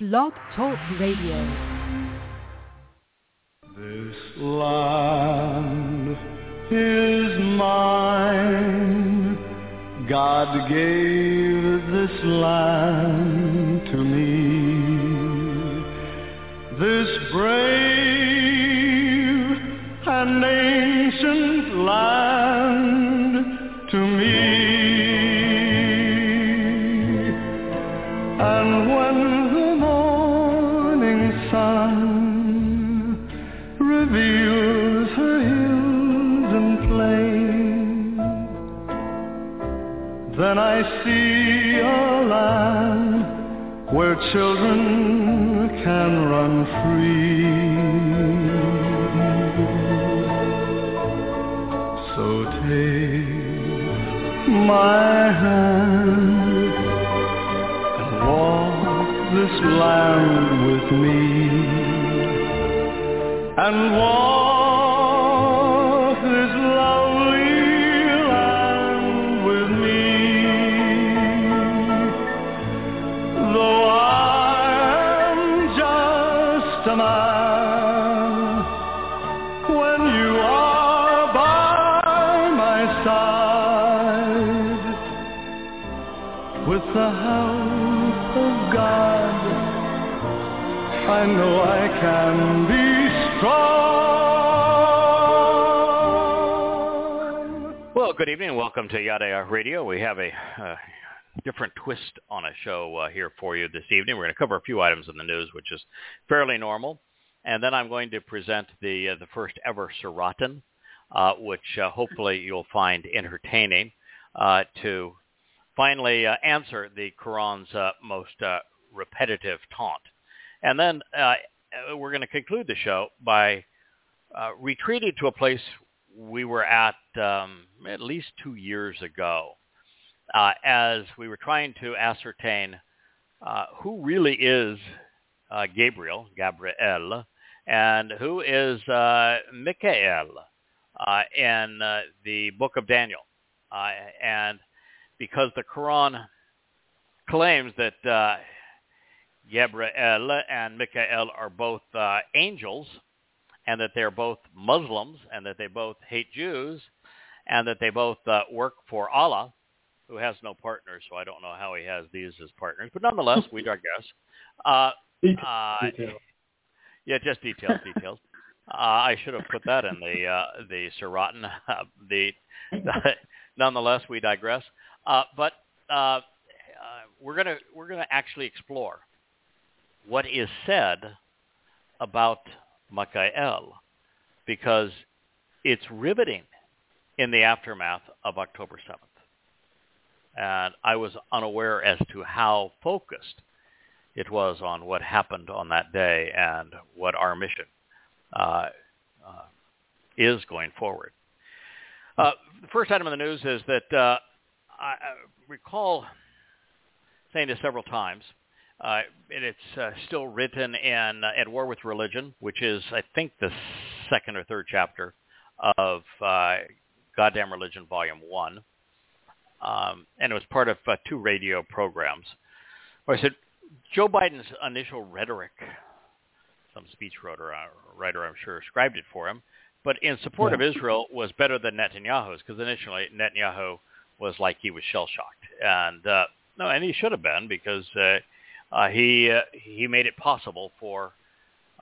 Blog Talk Radio. This land is mine. God gave this land to me. This brave and ancient land to me. Then I see a land where children can run free. So take my hand and walk this land with me and walk good evening and welcome to Yada Radio. We have a uh, different twist on a show uh, here for you this evening. We're going to cover a few items in the news, which is fairly normal. And then I'm going to present the uh, the first ever Surrotten, uh, which uh, hopefully you'll find entertaining uh, to finally answer the Quran's most repetitive taunt. And then we're going to conclude the show by uh, retreating to a place we were at um, at least two years ago uh, as we were trying to ascertain uh, who really is uh, Gabriel, Gabriel, and who is uh, Michael uh, in uh, the book of Daniel. And because the Quran claims that Gabriel and Michael are both angels, and that they're both Muslims, and that they both hate Jews, and that they both uh, work for Allah, who has no partners, so I don't know how he has these as partners. But nonetheless, we digress. Uh, uh, yeah, just details, details. Uh, I should have put that in the uh, the Surrotten. Uh, the, nonetheless, we digress. Uh, but uh, uh, we're gonna we're gonna actually explore what is said about Michael because it's riveting in the aftermath of October 7th. And I was unaware as to how focused it was on what happened on that day and what our mission uh, uh, is going forward. Uh, the first item in the news is that uh, I recall saying this several times, uh, and it's uh, still written in uh, At War with Religion, which is, I think, the second or third chapter of uh, Goddamn Religion, Volume 1. Um, and it was part of uh, two radio programs where I said, Joe Biden's initial rhetoric, some speech writer, uh, writer I'm sure scribed it for him, but in support Yeah. of Israel was better than Netanyahu's because initially Netanyahu was like he was shell-shocked. And uh, no, and he should have been because uh, uh, he uh, he made it possible for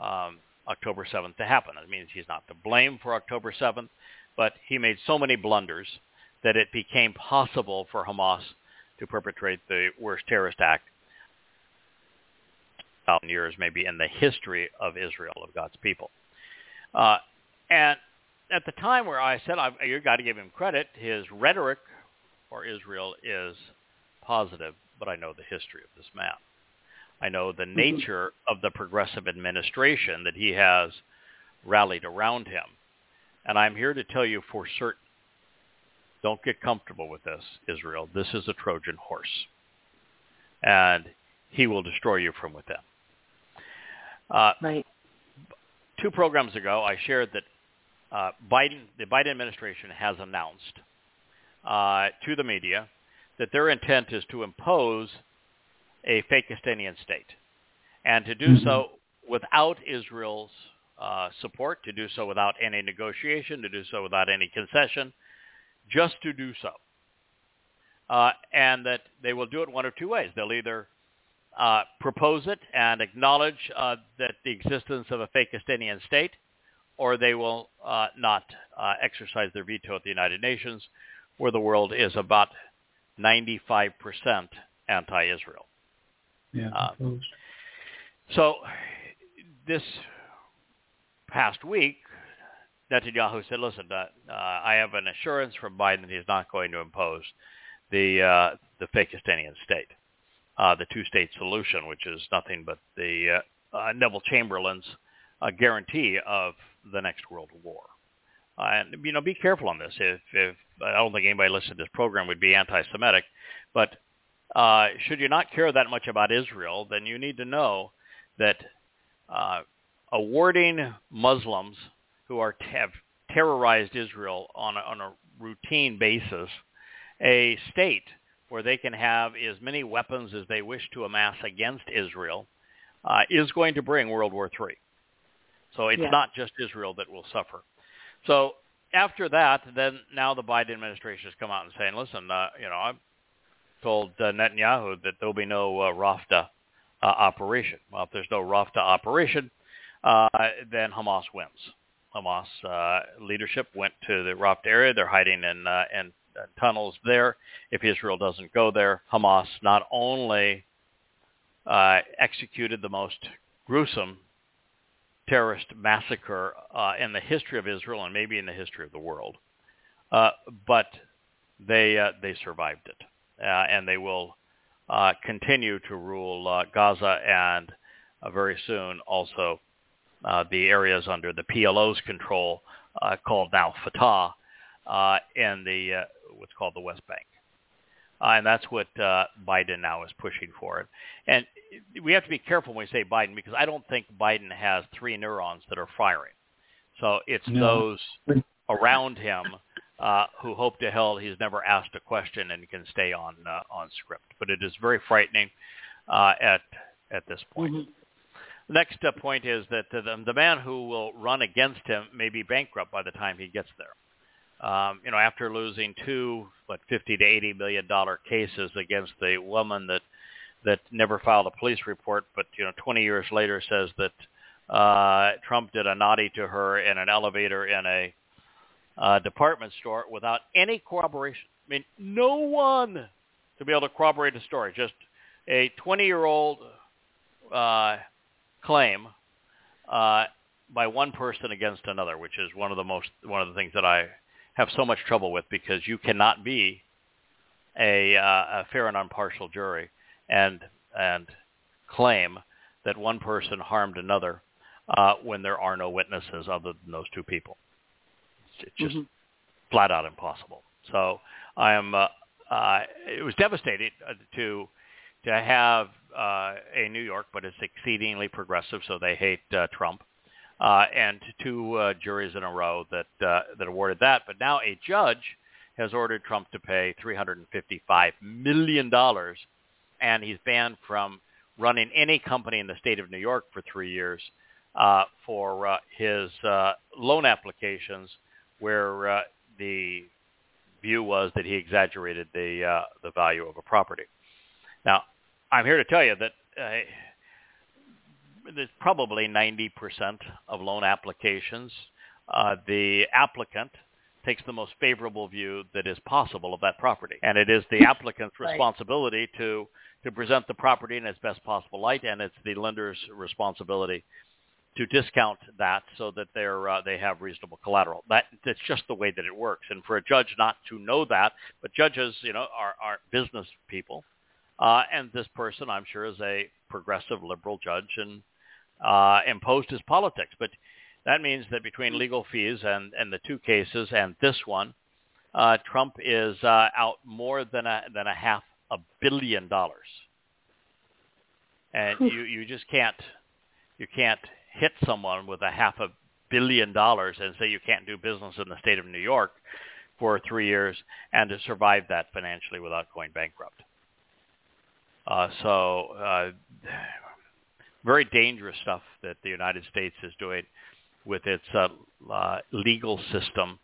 um, October 7th to happen. That means he's not to blame for October 7th, but he made so many blunders that it became possible for Hamas to perpetrate the worst terrorist act thousand years maybe in the history of Israel, of God's people. Uh, and at the time where I said, I've, you got to give him credit, his rhetoric for Israel is positive, but I know the history of this man. I know the nature of the progressive administration that he has rallied around him. And I'm here to tell you for certain, don't get comfortable with this, Israel. This is a Trojan horse. And he will destroy you from within. Uh, Right. two programs ago, I shared that uh, Biden, the Biden administration has announced uh, to the media that their intent is to impose a Fakistanian state. and to do mm-hmm. so without Israel's uh, support, to do so without any negotiation, to do so without any concession, just to do so. Uh, and that they will do it one of two ways. They'll either uh, propose it and acknowledge uh, that the existence of a Fakistinian state, or they will uh, not uh, exercise their veto at the United Nations, where the world is about 95% anti-Israel. Yeah, uh, so this past week, Netanyahu said, listen, uh, uh, I have an assurance from Biden that he's not going to impose the, uh, the Fakistinian state, uh, the two-state solution, which is nothing but the uh, uh, Neville Chamberlain's uh, guarantee of the next world war. Uh, and you know, be careful on this. If, if I don't think anybody listening to this program would be anti-Semitic, but uh, should you not care that much about Israel, then you need to know that uh, awarding Muslims who are have terrorized Israel on a, on a routine basis a state where they can have as many weapons as they wish to amass against Israel uh, is going to bring World War III. So it's yeah. not just Israel that will suffer. So after that, then now the Biden administration has come out and saying, listen, uh, you know, I've told uh, Netanyahu that there'll be no uh, Rafta uh, operation. Well, if there's no Rafta operation, uh, then Hamas wins. Hamas uh, leadership went to the Rafta area. They're hiding in, uh, in uh, tunnels there. If Israel doesn't go there, Hamas not only uh, executed the most gruesome terrorist massacre uh, in the history of Israel and maybe in the history of the world. Uh, but they uh, they survived it, and they will uh, continue to rule uh, Gaza and very soon also the areas under the PLO's control, called now Fatah, in the what's called the West Bank. Uh, and that's what uh, Biden now is pushing for. And we have to be careful when we say Biden because I don't think Biden has three neurons that are firing. So it's no. those around him uh, who hope to hell he's never asked a question and can stay on uh, on script. But it is very frightening uh, at at this point. Mm-hmm. Next uh, point is that the, the man who will run against him may be bankrupt by the time he gets there um, you know, after losing two, what, 50 to 80 million dollar cases against the woman that that never filed a police report, but you know, 20 years later says that uh, Trump did a naughty to her in an elevator in a uh, department store without any corroboration. I mean, no one to be able to corroborate the story. Just a 20-year-old uh, claim uh, by one person against another, which is one of the most one of the things that I have so much trouble with because you cannot be a, uh, a fair and impartial jury and and claim that one person harmed another uh, when there are no witnesses other than those two people. It's just mm-hmm. flat out impossible. So I am. Uh, uh, it was devastating uh, to to have uh, a New York, but it's exceedingly progressive, so they hate uh, Trump uh, and two uh, juries in a row that uh, that awarded that. But now a judge has ordered Trump to pay 355 million dollars, and he's banned from running any company in the state of New York for three years uh, for uh, his uh, loan applications, where uh, the view was that he exaggerated the uh, the value of a property. Now, I'm here to tell you that. Uh, there's probably 90% of loan applications. Uh, the applicant takes the most favorable view that is possible of that property. And it is the applicant's right. responsibility to, to present the property in its best possible light, and it's the lender's responsibility to discount that so that they're uh, they have reasonable collateral. That that's just the way that it works. And for a judge not to know that, but judges, you know, are are business people, uh, and this person, I'm sure, is a progressive liberal judge, and uh, imposed his politics. But that means that between legal fees and, and the two cases and this one, uh, Trump is uh, out more than a than a half a billion dollars, and you you just can't you can't hit someone with a half a billion dollars and say you can't do business in the state of New York for three years and to survive that financially without going bankrupt. Uh, so uh, very dangerous stuff that the United States is doing with its uh, uh, legal system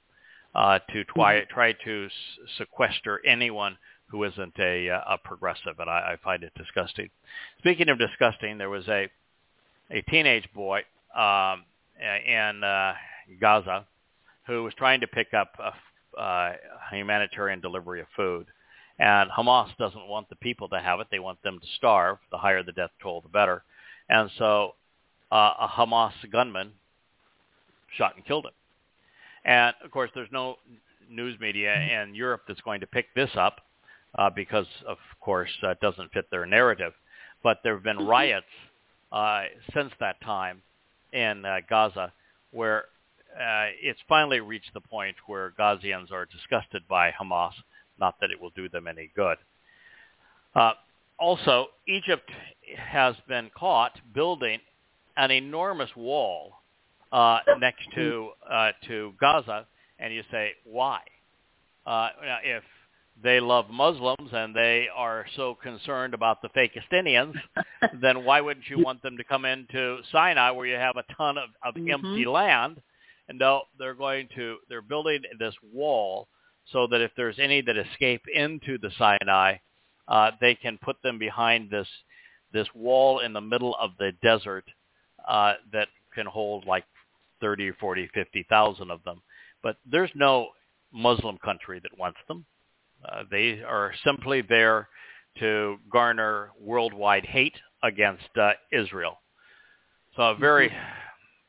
uh, to try, mm-hmm. try to s- sequester anyone who isn't a, uh, a progressive, and I, I find it disgusting. Speaking of disgusting, there was a a teenage boy um, in uh, Gaza who was trying to pick up a, uh, humanitarian delivery of food. And Hamas doesn't want the people to have it. They want them to starve. The higher the death toll, the better. And so uh, a Hamas gunman shot and killed him. And of course, there's no news media in Europe that's going to pick this up uh, because, of course, uh, it doesn't fit their narrative. But there have been riots uh, since that time in uh, Gaza where uh, it's finally reached the point where Gazians are disgusted by Hamas, not that it will do them any good. Uh, also, Egypt has been caught building an enormous wall uh, next to uh, to Gaza, and you say why? Uh, if they love Muslims and they are so concerned about the Fakistinians, then why wouldn't you want them to come into Sinai where you have a ton of, of mm-hmm. empty land? And no, they're going to they're building this wall so that if there's any that escape into the Sinai, uh, they can put them behind this this wall in the middle of the desert uh, that can hold like 30, 40, 50,000 of them. But there's no Muslim country that wants them. Uh, they are simply there to garner worldwide hate against uh, Israel. So a very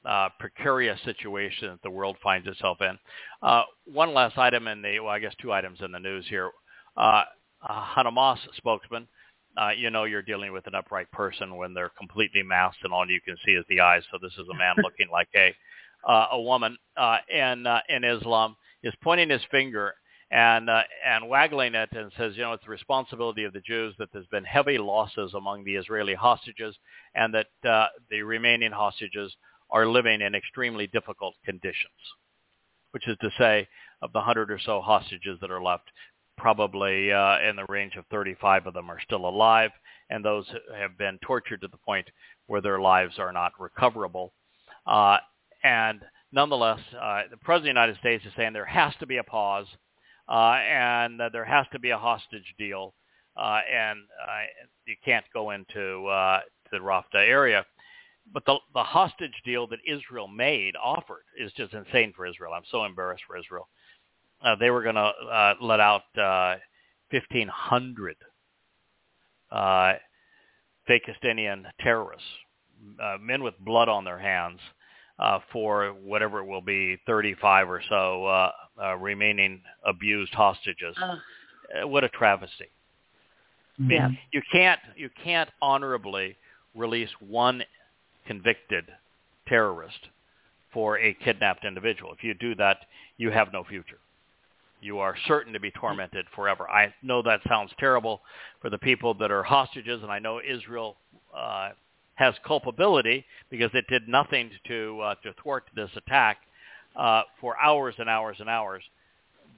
uh, precarious situation that the world finds itself in. Uh, one last item in the, well, I guess two items in the news here. Uh, Hamas spokesman, uh, you know you're dealing with an upright person when they're completely masked and all you can see is the eyes. So this is a man looking like a uh, a woman uh, in uh, in Islam is pointing his finger and uh, and waggling it and says, you know, it's the responsibility of the Jews that there's been heavy losses among the Israeli hostages, and that uh, the remaining hostages are living in extremely difficult conditions. Which is to say, of the hundred or so hostages that are left, probably uh, in the range of 35 of them are still alive, and those have been tortured to the point where their lives are not recoverable. Uh, and nonetheless, uh, the President of the United States is saying there has to be a pause and uh, there has to be a hostage deal, uh, and uh, you can't go into the Rafah area. But the, the hostage deal that Israel made, offered, is just insane for Israel. I'm so embarrassed for Israel. They were going to let out uh, 1,500 uh, Fakistinian terrorists, uh, men with blood on their hands, uh, for whatever it will be, 35 or so uh, remaining abused hostages. Uh, what a travesty! I mean, yeah. you can't you can't honorably release one convicted terrorist for a kidnapped individual. If you do that, you have no future. You are certain to be tormented forever. I know that sounds terrible for the people that are hostages, and I know Israel uh, has culpability because it did nothing to uh, to thwart this attack uh, for hours and hours and hours.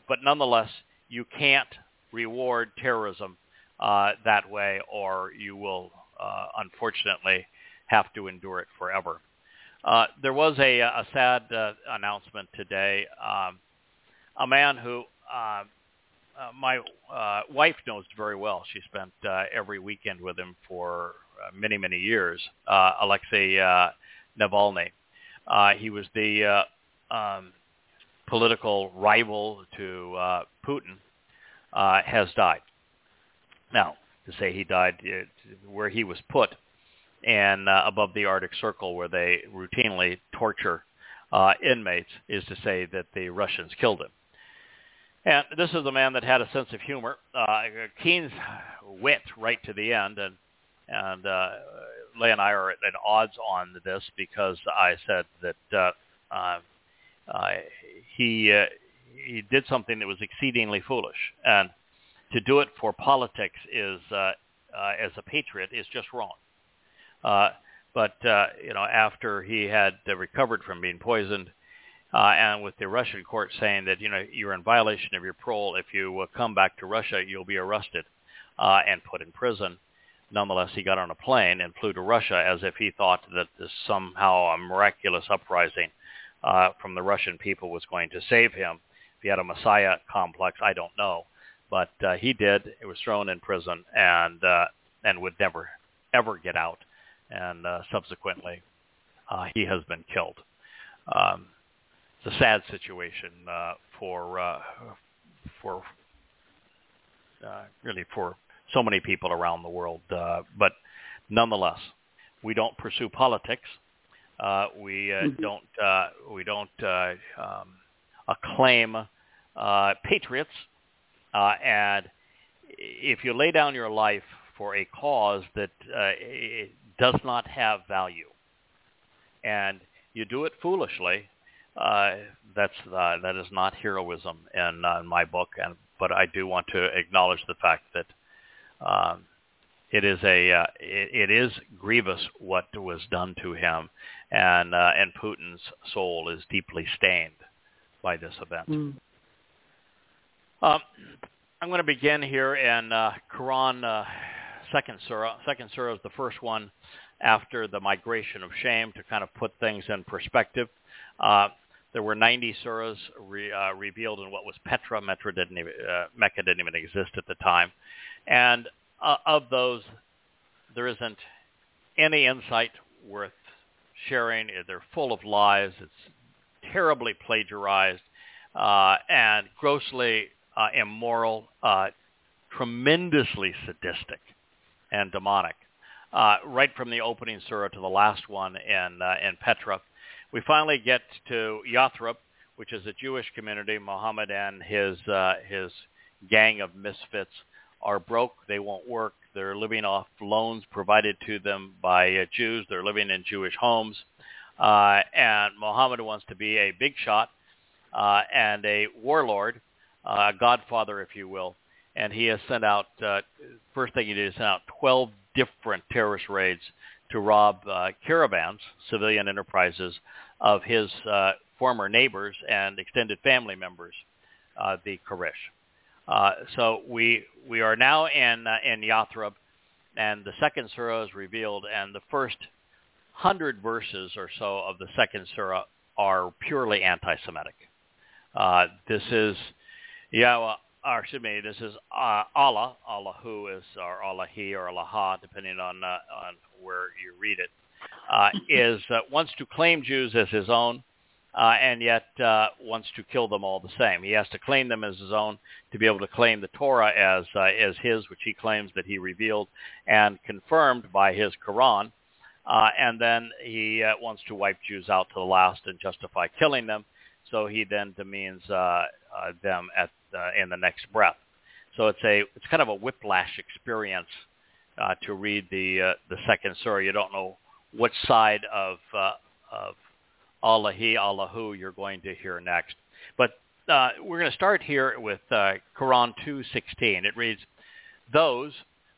But nonetheless, you can't reward terrorism uh, that way, or you will uh, unfortunately have to endure it forever. Uh, there was a, a sad uh, announcement today. Um, a man who uh, uh, my uh, wife knows very well. She spent uh, every weekend with him for uh, many, many years. Uh, Alexei uh, Navalny. Uh, he was the uh, um, political rival to uh, Putin. Uh, has died. Now, to say he died uh, where he was put and uh, above the Arctic Circle where they routinely torture uh, inmates is to say that the Russians killed him. And this is a man that had a sense of humor, uh, wit right to the end, and and uh, Leigh and I are at odds on this because I said that uh, uh, he uh, he did something that was exceedingly foolish, and to do it for politics is uh, uh, as a patriot is just wrong. Uh, but uh, you know, after he had uh, recovered from being poisoned, uh, and with the Russian court saying that you know you're in violation of your parole, if you uh, come back to Russia, you'll be arrested uh, and put in prison. Nonetheless, he got on a plane and flew to Russia as if he thought that this somehow a miraculous uprising uh, from the Russian people was going to save him. If he had a Messiah complex, I don't know, but uh, he did. He was thrown in prison and uh, and would never ever get out. And uh, subsequently, uh, he has been killed. Um, it's a sad situation uh, for uh, for uh, really for so many people around the world. Uh, but nonetheless, we don't pursue politics. Uh, we uh, mm-hmm. don't uh, we don't uh, um, acclaim uh, patriots. Uh, and if you lay down your life for a cause that uh, does not have value, and you do it foolishly, uh, that's uh, that is not heroism in, uh, in my book. And but I do want to acknowledge the fact that um, it is a uh, it, it is grievous what was done to him, and uh, and Putin's soul is deeply stained by this event. Mm. Um, I'm going to begin here in uh, Quran uh, second surah. Second surah is the first one after the migration of shame to kind of put things in perspective. Uh, there were 90 surahs re, uh, revealed in what was Petra. Mecca didn't, even, uh, Mecca didn't even exist at the time. And uh, of those, there isn't any insight worth sharing. They're full of lies. It's terribly plagiarized uh, and grossly uh, immoral, uh, tremendously sadistic and demonic. Uh, right from the opening surah to the last one in uh, in Petra, we finally get to Yathrib, which is a Jewish community. Muhammad and his uh, his gang of misfits are broke. They won't work. They're living off loans provided to them by uh, Jews. They're living in Jewish homes. Uh, and Muhammad wants to be a big shot uh, and a warlord, uh, a godfather, if you will. And he has sent out, uh, first thing he did is sent out 12 different terrorist raids to rob uh, caravans, civilian enterprises, of his former neighbors and extended family members, the Quraysh. Uh, so we we are now in uh, in Yathrib, and the second surah is revealed, and the first hundred verses or so of the second surah are purely anti-Semitic. Uh, this is Yahowah, or excuse me, this is uh, Allah, Allahu is, or Allahi, or Allah, depending on uh, on where you read it, uh, is uh, wants to claim Jews as his own, uh, and yet uh, wants to kill them all the same. He has to claim them as his own to be able to claim the Torah as uh, as his, which he claims that he revealed and confirmed by his Quran. Uh, and then he uh, wants to wipe Jews out to the last and justify killing them. So he then demeans uh, uh, them at uh, in the next breath. So it's a it's kind of a whiplash experience uh, to read the uh, the second surah. You don't know which side of uh, of Allahi, Allahu you're going to hear next. But uh, we're going to start here with uh, Quran 2.16. It reads, those,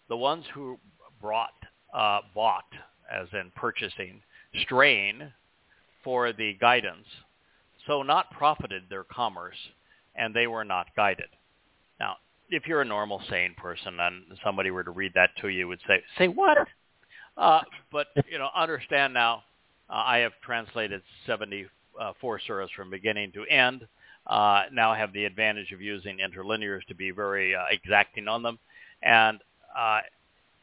the ones who brought, uh, bought, as in purchasing, strain for the guidance, so not profited their commerce, and they were not guided. Now, if you're a normal, sane person and somebody were to read that to you, would say, say what? Uh, but, you know, understand now, I have translated 74 surahs from beginning to end. Uh, now have the advantage of using interlinears to be very uh, exacting on them, and uh,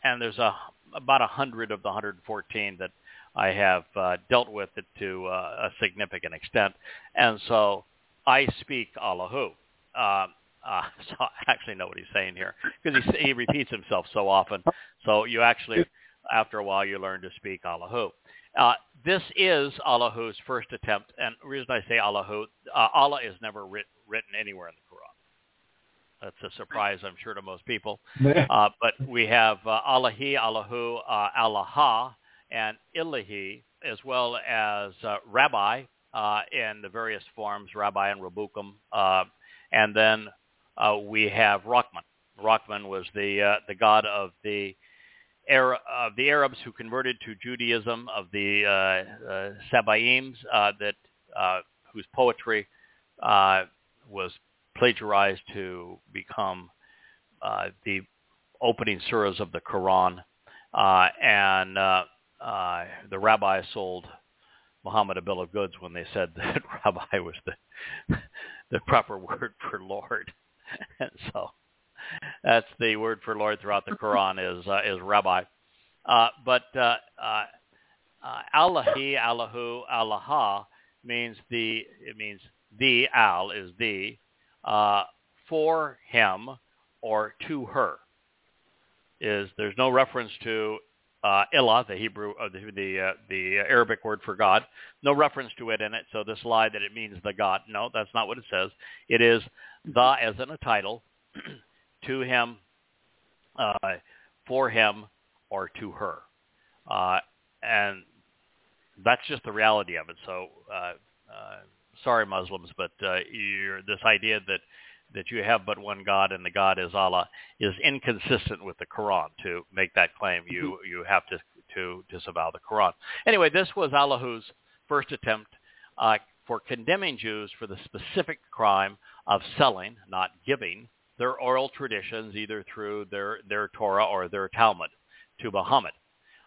and there's a about a hundred of the 114 that I have uh, dealt with it to uh, a significant extent, and so I speak Allahu. Uh, uh, so I actually know what he's saying here because he, he repeats himself so often. So you actually, after a while, you learn to speak Allahu. Uh, this is Allahu's first attempt, and the reason I say Allahu, uh, Allah is never writ- written anywhere in the Quran. That's a surprise, I'm sure, to most people. Uh, but we have uh, Allahi, Allahu, uh, Allah, and Ilahi, as well as uh, Rabbi uh, in the various forms, Rabbi and Rabukum. Uh, and then uh, we have Rahman. Rahman was the uh, the god of the Arab, uh, the Arabs who converted to Judaism, of the uh, uh, Sabaeans uh, that uh, whose poetry was plagiarized to become the opening surahs of the Quran, and the rabbi sold Muhammad a bill of goods when they said that rabbi was the the proper word for Lord, and so that's the word for Lord throughout the Quran is uh, is rabbi. Uh, but uh, uh, uh, Allahi, Allahu, Allaha means the it means the al is the uh, for him or to her. Is there's no reference to uh, Ilah, the Hebrew, uh, the the, uh, the Arabic word for God, no reference to it in it. So this lie that it means the God, no, that's not what it says. It is the as in a title, to him, uh, for him, or to her, uh, and that's just the reality of it. So uh, uh, sorry, Muslims, but uh, this idea that that you have but one God and the God is Allah is inconsistent with the Quran. To make that claim, you mm-hmm. you have to to disavow the Quran. Anyway, this was Allahu's first attempt uh, for condemning Jews for the specific crime of selling, not giving, their oral traditions either through their their Torah or their Talmud to Muhammad.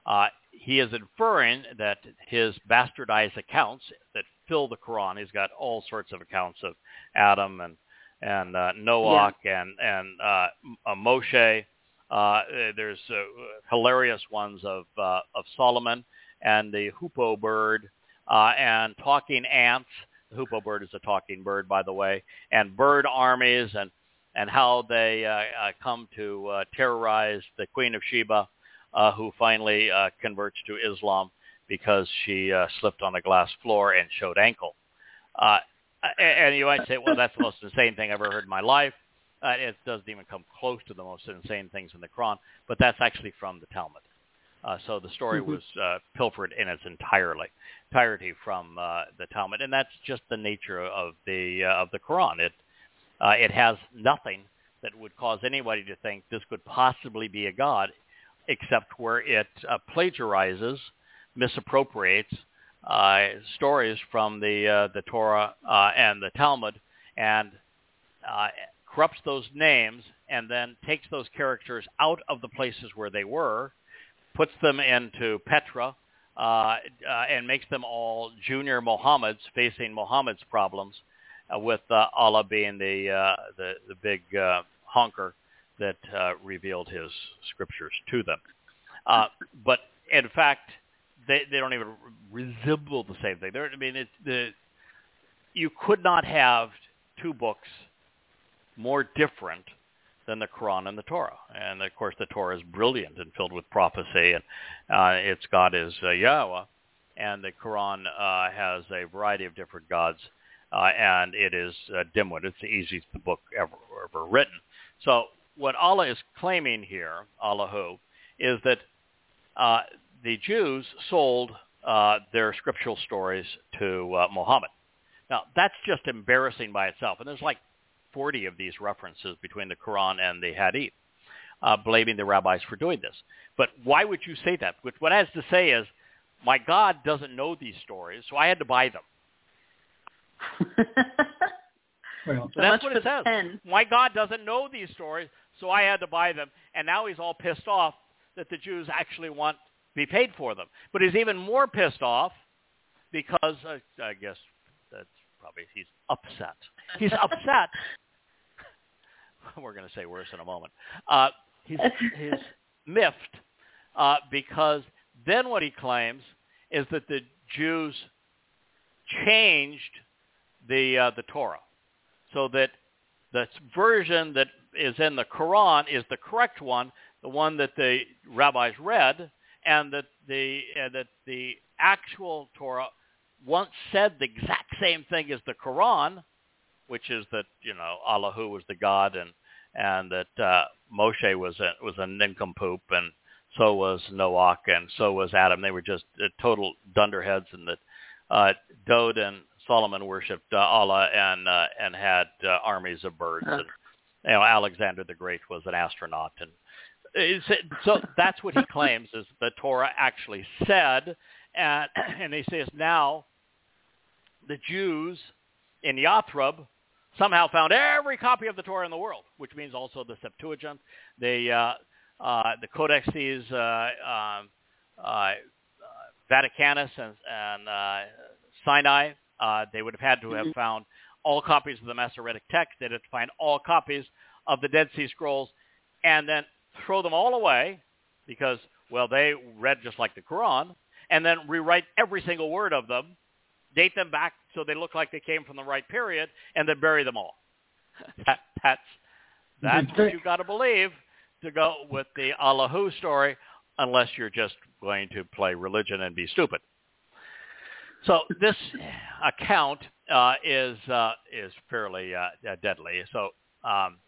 Uh, he is inferring that his bastardized accounts that fill the Quran, he's got all sorts of accounts of Adam and and uh, Noach yeah. and and uh, uh, Moshe. Uh, there's uh, hilarious ones of uh, of Solomon and the hoopoe bird uh, and talking ants. The hoopoe bird is a talking bird, by the way, and bird armies and and how they uh, uh, come to uh, terrorize the Queen of Sheba, uh, who finally uh, converts to Islam because she uh, slipped on a glass floor and showed ankle. Uh, and you might say, well, that's the most insane thing I've ever heard in my life. Uh, it doesn't even come close to the most insane things in the Quran, but that's actually from the Talmud. Uh, so the story mm-hmm. was uh, pilfered in its entirely entirety from uh, the Talmud, and that's just the nature of the uh, of the Quran. It uh, it has nothing that would cause anybody to think this could possibly be a god, except where it uh, plagiarizes, misappropriates, uh, stories from the uh, the Torah uh, and the Talmud and uh, corrupts those names and then takes those characters out of the places where they were, puts them into Petra, uh, uh, and makes them all junior Mohammeds facing Mohammed's problems, uh, with uh, Allah being the uh, the, the big uh, honker that uh, revealed His scriptures to them. Uh, but in fact, they they don't even resemble the same thing. They're, I mean, it's the you could not have two books more different than the Quran and the Torah. And of course, the Torah is brilliant and filled with prophecy, and uh, its God is uh, Yahowah, and the Quran uh, has a variety of different gods, uh, and it is uh, dimwit. It's the easiest book ever ever written. So what Allah is claiming here, Allahu, is that uh, the Jews sold uh, their scriptural stories to uh, Muhammad. Now, that's just embarrassing by itself. And there's like 40 of these references between the Quran and the Hadith, uh, blaming the rabbis for doing this. But why would you say that? What it has to say is, my God doesn't know these stories, so I had to buy them. well, so that's what it says. My God doesn't know these stories, so I had to buy them. And now he's all pissed off that the Jews actually want to be paid for them. But he's even more pissed off because uh, I guess that's probably he's upset. He's upset. We're going to say worse in a moment. Uh, he's, he's miffed uh, because then what he claims is that the Jews changed the uh, the Torah so that the version that is in the Quran is the correct one, the one that the rabbis read, and that the uh, that the actual Torah once said the exact same thing as the Quran, which is that you know Allahu was the God and and that uh, Moshe was a, was a nincompoop and so was Noach and so was Adam. They were just uh, total dunderheads, and that uh, Dode and Solomon worshipped uh, Allah and uh, and had uh, armies of birds. And, you know, Alexander the Great was an astronaut, and so that's what he claims is the Torah actually said, and, and he says now the Jews in Yathrib somehow found every copy of the Torah in the world, which means also the Septuagint, the uh, uh, the Codexes uh, um, uh, Vaticanus and, and uh, Sinai, uh, they would have had to have Mhm. found all copies of the Masoretic text. They'd have to find all copies of the Dead Sea Scrolls, and then throw them all away because, well, they read just like the Quran, and then rewrite every single word of them, date them back so they look like they came from the right period, and then bury them all. that, that's that's what you've got to believe to go with the Allahu story, unless you're just going to play religion and be stupid. So this account uh, is uh, is fairly uh, uh, deadly. So um,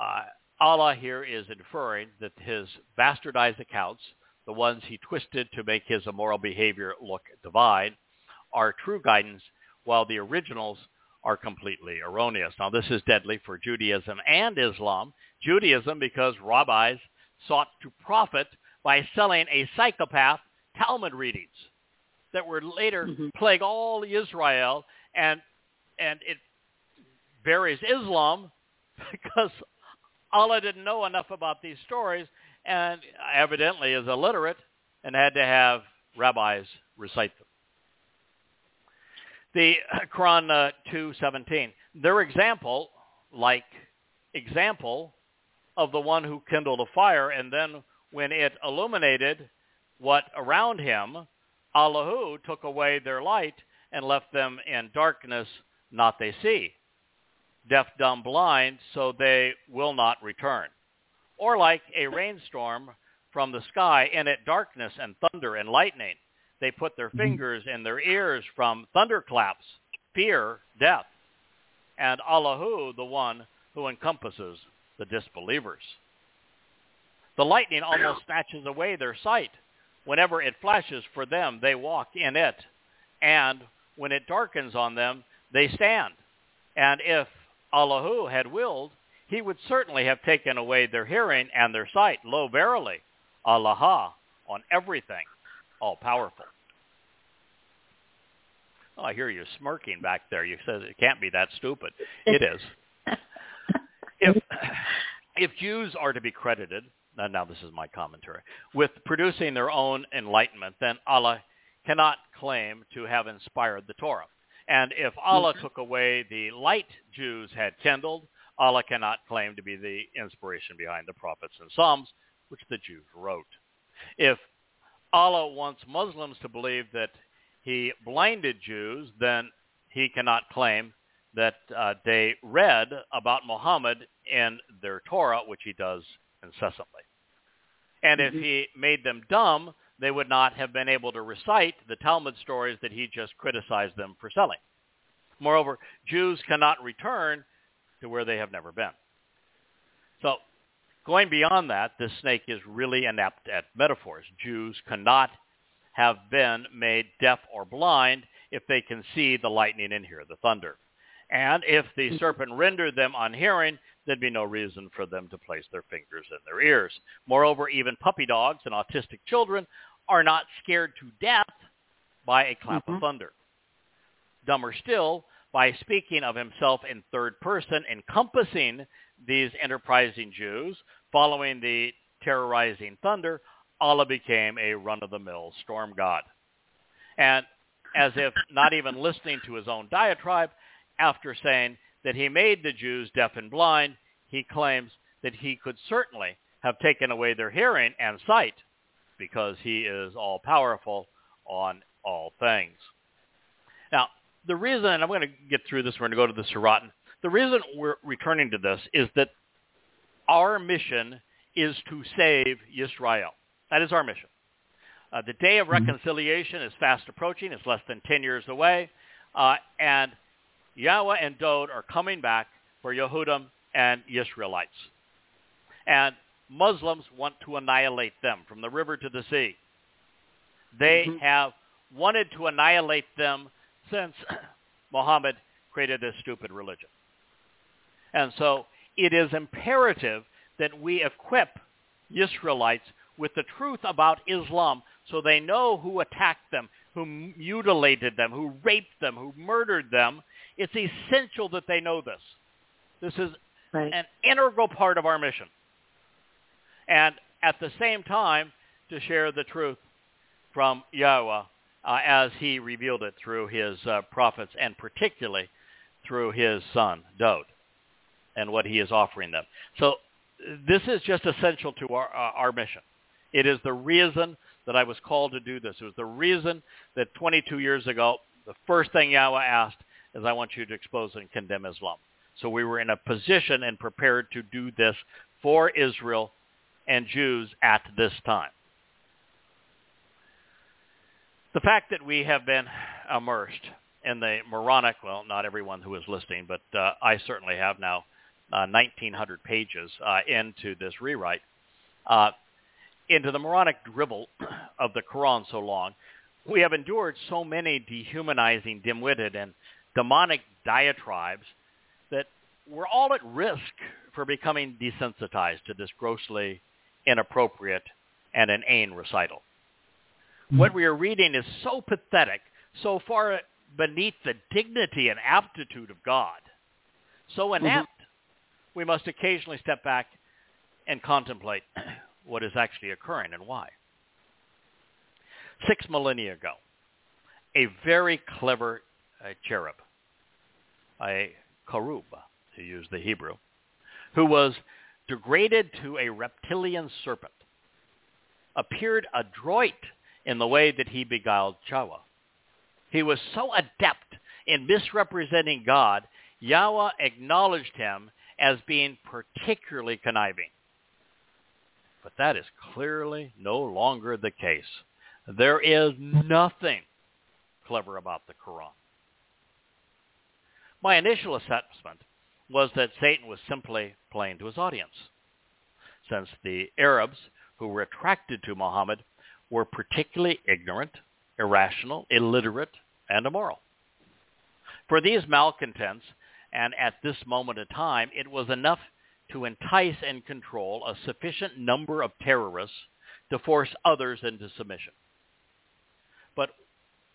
uh, Allah here is inferring that his bastardized accounts, the ones he twisted to make his immoral behavior look divine, are true guidance, while the originals are completely erroneous. Now this is deadly for Judaism and Islam. Judaism because rabbis sought to profit by selling a psychopath Talmud readings that were later Mhm. plague all Israel and and it varies Islam because Allah didn't know enough about these stories and evidently is illiterate and had to have rabbis recite them. The Quran uh, 2:17, their example, like example of the one who kindled a fire, and then when it illuminated what around him, Allahu took away their light and left them in darkness, not they see, deaf, dumb, blind, so they will not return. Or like a rainstorm from the sky, in it darkness and thunder and lightning. They put their mm-hmm. fingers in their ears from thunderclaps, fear, death, and Allahu, the one who encompasses the disbelievers. The lightning almost snatches away their sight. Whenever it flashes for them, they walk in it. And when it darkens on them, they stand. And if Allahu had willed, he would certainly have taken away their hearing and their sight. Lo, verily, Allah on everything, all powerful. Oh, I hear you smirking back there. You said it can't be that stupid. It is. if if Jews are to be credited, now, this is my commentary, with producing their own enlightenment, then Allah cannot claim to have inspired the Torah. And if Allah took away the light Jews had kindled, Allah cannot claim to be the inspiration behind the prophets and Psalms, which the Jews wrote. If Allah wants Muslims to believe that he blinded Jews, then he cannot claim that uh, they read about Muhammad in their Torah, which he does incessantly. And if Mhm. he made them dumb, they would not have been able to recite the Talmud stories that he just criticized them for selling. Moreover, Jews cannot return to where they have never been. So going beyond that, this snake is really inept at metaphors. Jews cannot have been made deaf or blind if they can see the lightning and hear the thunder. And if the serpent rendered them unhearing, there'd be no reason for them to place their fingers in their ears. Moreover, even puppy dogs and autistic children are not scared to death by a clap Mhm. of thunder. Dumber still, by speaking of himself in third person, encompassing these enterprising Jews, following the terrorizing thunder, Allah became a run-of-the-mill storm god. And as if not even listening to his own diatribe, after saying that he made the Jews deaf and blind, he claims that he could certainly have taken away their hearing and sight because he is all-powerful on all things. Now, the reason, and I'm going to get through this, we're going to go to the Surrotten. The reason we're returning to this is that our mission is to save Yisrael. That is our mission. Uh, the day of reconciliation is fast approaching. It's less than 10 years away. Uh, and Yahowah and Dod are coming back for Yehudim and Israelites. And Muslims want to annihilate them from the river to the sea. They Mhm. have wanted to annihilate them since Muhammad created this stupid religion. And so it is imperative that we equip Israelites with the truth about Islam so they know who attacked them, who mutilated them, who raped them, who murdered them. It's essential that they know this. This is Right. an integral part of our mission. and at the same time to share the truth from Yahowah uh, as he revealed it through his uh, prophets and particularly through his son, Dode, and what he is offering them. So this is just essential to our, uh, our mission. It is the reason that I was called to do this. It was the reason that 22 years ago, the first thing Yahowah asked is, I want you to expose and condemn Islam. So we were in a position and prepared to do this for Israel and Jews at this time. The fact that we have been immersed in the moronic, well, not everyone who is listening, but uh, I certainly have now, uh, 1,900 pages uh, into this rewrite, uh, into the moronic dribble of the Quran so long, we have endured so many dehumanizing, dim-witted, and demonic diatribes that we're all at risk for becoming desensitized to this grossly inappropriate and inane recital. Mm-hmm. What we are reading is so pathetic, so far beneath the dignity and aptitude of God, so mm-hmm. inept, mm-hmm. we must occasionally step back and contemplate what is actually occurring and why. Six millennia ago, a very clever uh, cherub, a karub, to use the Hebrew, who was degraded to a reptilian serpent, appeared adroit in the way that he beguiled Chawa. He was so adept in misrepresenting God, Yahowah acknowledged him as being particularly conniving. But that is clearly no longer the case. There is nothing clever about the Quran. My initial assessment was that Satan was simply playing to his audience, since the Arabs who were attracted to Muhammad were particularly ignorant, irrational, illiterate, and immoral. For these malcontents, and at this moment in time, it was enough to entice and control a sufficient number of terrorists to force others into submission. But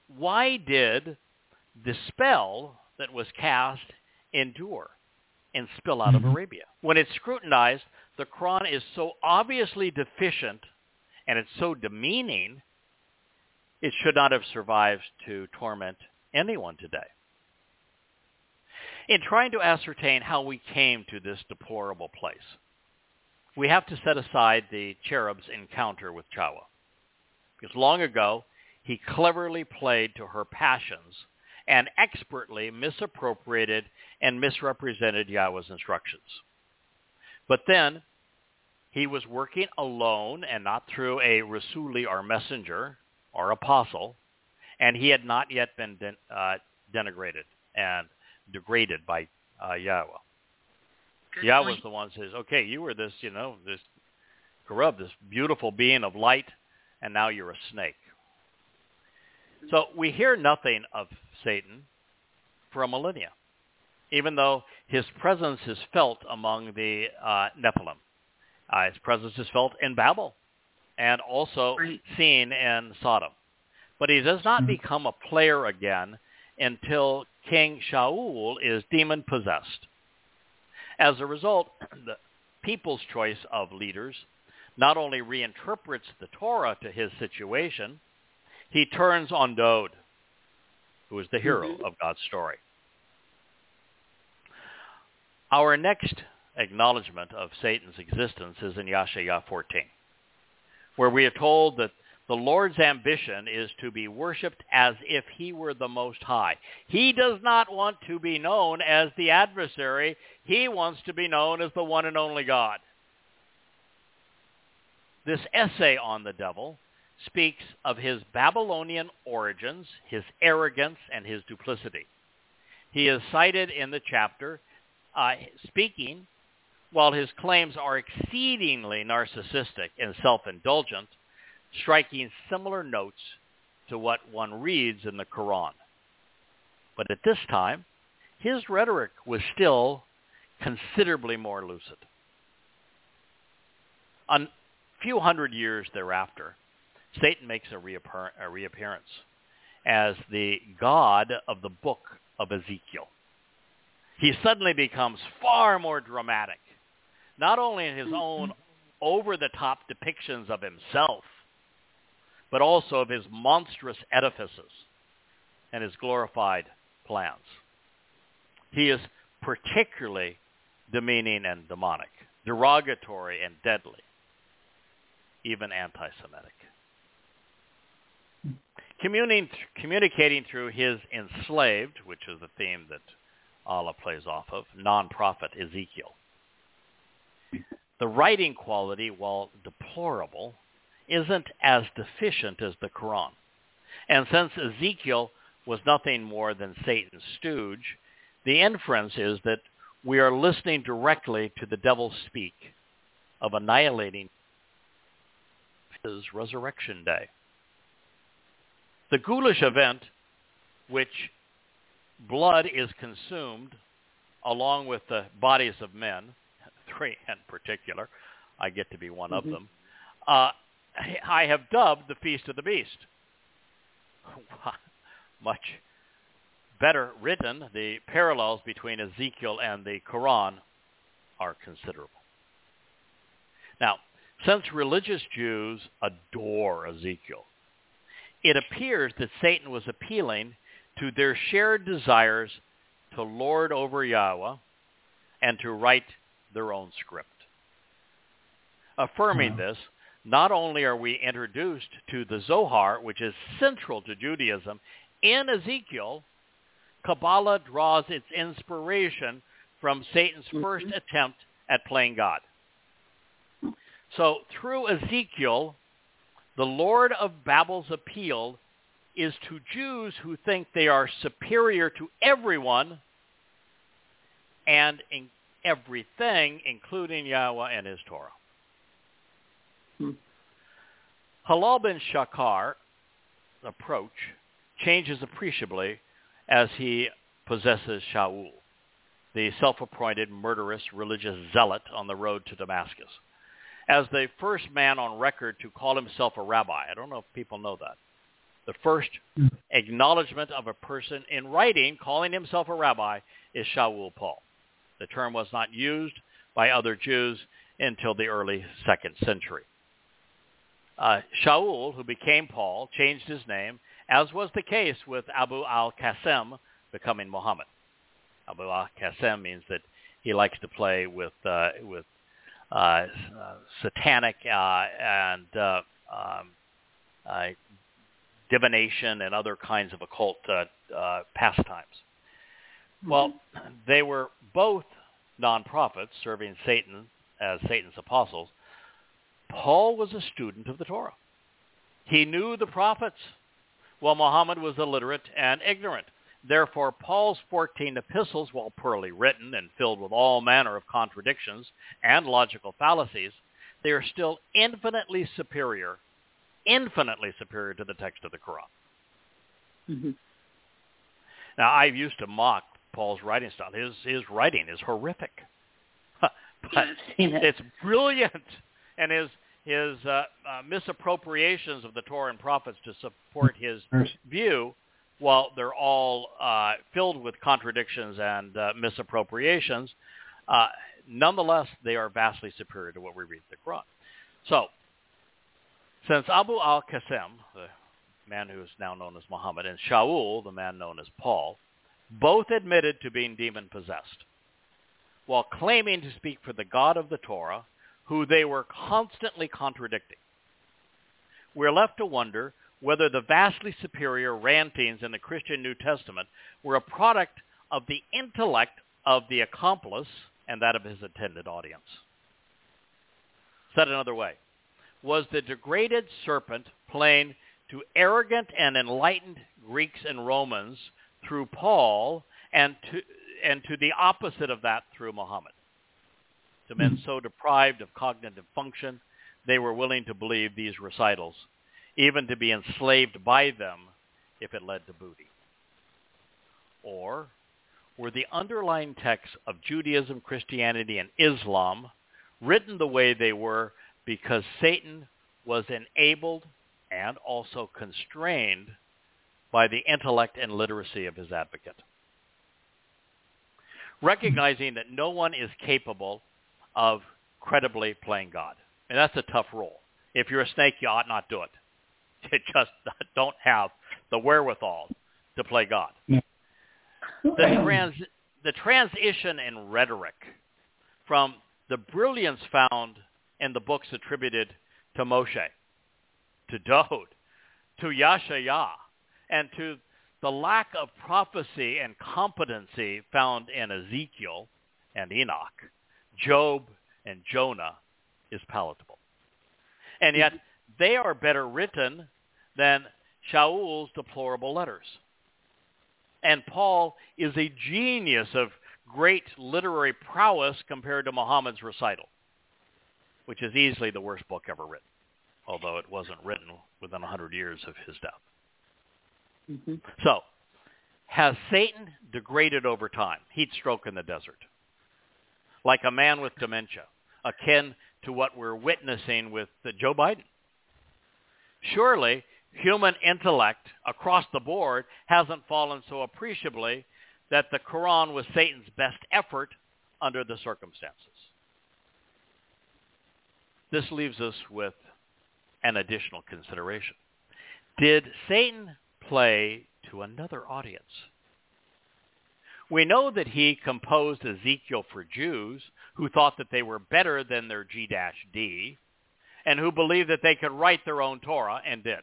why did the spell that was cast endure and spill out of mm-hmm. Arabia? When it's scrutinized, the Quran is so obviously deficient and it's so demeaning, it should not have survived to torment anyone today. In trying to ascertain how we came to this deplorable place, we have to set aside the cherub's encounter with Chawa. Because long ago, he cleverly played to her passions and expertly misappropriated and misrepresented Yahowah's instructions. But then he was working alone and not through a Rasuli or messenger or apostle, and he had not yet been den- uh, denigrated and degraded by uh, Yahowah. Good Yahowah was the one who says, okay, you were this, you know, this corrupt, this beautiful being of light, and now you're a snake. So we hear nothing of Satan for a millennia, even though his presence is felt among the uh, Nephilim. Uh, his presence is felt in Babel and also right. seen in Sodom. But he does not mm-hmm. become a player again until King Shaul is demon-possessed. As a result, the people's choice of leaders not only reinterprets the Torah to his situation, he turns on Dowd, who is the hero mm-hmm. of God's story. Our next acknowledgement of Satan's existence is in Yashayah 14, where we are told that the Lord's ambition is to be worshipped as if he were the Most High. He does not want to be known as the adversary. He wants to be known as the one and only God. This essay on the devil speaks of his Babylonian origins, his arrogance, and his duplicity. He is cited in the chapter uh, speaking while his claims are exceedingly narcissistic and self-indulgent, striking similar notes to what one reads in the Quran. But at this time, his rhetoric was still considerably more lucid. A few hundred years thereafter, Satan makes a, a reappearance as the god of the book of Ezekiel. He suddenly becomes far more dramatic not only in his own over-the-top depictions of himself, but also of his monstrous edifices and his glorified plans. He is particularly demeaning and demonic, derogatory and deadly, even anti-Semitic. Communicating through his enslaved, which is the theme that Allah plays off of, non-prophet Ezekiel. The writing quality, while deplorable, isn't as deficient as the Quran. And since Ezekiel was nothing more than Satan's stooge, the inference is that we are listening directly to the devil speak of annihilating his resurrection day. The ghoulish event, which blood is consumed along with the bodies of men, three in particular, I get to be one mm-hmm. of them, uh, I have dubbed the Feast of the Beast. Much better written, the parallels between Ezekiel and the Quran are considerable. Now, since religious Jews adore Ezekiel, it appears that Satan was appealing to their shared desires to lord over Yahowah and to write their own script. Affirming mm-hmm. this, not only are we introduced to the Zohar, which is central to Judaism, in Ezekiel, Kabbalah draws its inspiration from Satan's mm-hmm. first attempt at playing God. So through Ezekiel, the Lord of Babel's appeal is to Jews who think they are superior to everyone and in everything, including Yahowah and his Torah. Hmm. Halal bin Shakar approach changes appreciably as he possesses Shaul, the self-appointed murderous religious zealot on the road to Damascus. As the first man on record to call himself a rabbi. I don't know if people know that. The first acknowledgement of a person in writing calling himself a rabbi is Shaul Paul. The term was not used by other Jews until the early second century. Uh, Shaul, who became Paul, changed his name as was the case with Abu al-Qasim becoming Muhammad. Abu al-Qasim means that he likes to play with uh, with satanic uh, and uh, um, uh, divination and other kinds of occult pastimes. Well, they were both non-prophets serving Satan as Satan's apostles. Paul was a student of the Torah. He knew the prophets while Muhammad was illiterate and ignorant. Therefore, Paul's 14 epistles, while poorly written and filled with all manner of contradictions and logical fallacies, they are still infinitely superior, infinitely superior to the text of the Quran. Mm-hmm. Now, I used to mock Paul's writing style. His his writing is horrific, but it's brilliant, and his his uh, uh, misappropriations of the Torah and prophets to support his view, while they're all uh, filled with contradictions and uh, misappropriations, uh, nonetheless, they are vastly superior to what we read in the Quran. So, since Abu al-Qasim, the man who is now known as Muhammad, and Shaul, the man known as Paul, both admitted to being demon-possessed, while claiming to speak for the God of the Torah, who they were constantly contradicting. We're left to wonder whether the vastly superior rantings in the Christian New Testament were a product of the intellect of the accomplice and that of his attended audience. Said another way, was the degraded serpent playing to arrogant and enlightened Greeks and Romans through Paul and to, and to the opposite of that through Muhammad? to men mm-hmm. so deprived of cognitive function they were willing to believe these recitals, even to be enslaved by them if it led to booty? Or were the underlying texts of Judaism, Christianity, and Islam written the way they were because Satan was enabled and also constrained by the intellect and literacy of his advocate? Recognizing that no one is capable of credibly playing God. And that's a tough role. If you're a snake, you ought not do it. Just don't have the wherewithal to play God. The, trans, the transition in rhetoric from the brilliance found in the books attributed to Moshe, to Dowd, to Yashaya, and to the lack of prophecy and competency found in Ezekiel and Enoch, Job and Jonah is palatable. And yet they are better written than Shaul's deplorable letters. And Paul is a genius of great literary prowess compared to Muhammad's recital, which is easily the worst book ever written, although it wasn't written within 100 years of his death. Mm-hmm. So, has Satan degraded over time? Heat stroke in the desert. Like a man with dementia, akin to what we're witnessing with Joe Biden. Surely, human intellect across the board hasn't fallen so appreciably that the Quran was Satan's best effort under the circumstances. This leaves us with an additional consideration. Did Satan play to another audience? We know that he composed Ezekiel for Jews who thought that they were better than their G-D and who believed that they could write their own Torah and did.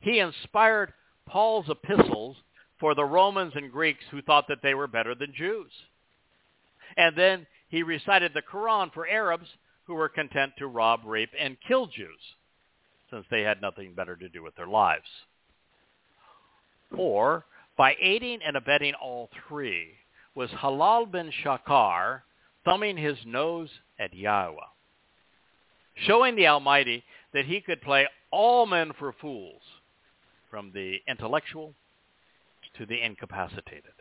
He inspired Paul's epistles for the Romans and Greeks who thought that they were better than Jews. And then he recited the Quran for Arabs who were content to rob, rape, and kill Jews, since they had nothing better to do with their lives. Or, by aiding and abetting all three, was Halal bin Shakar thumbing his nose at Yahowah, showing the Almighty that he could play all men for fools, from the intellectual to the incapacitated.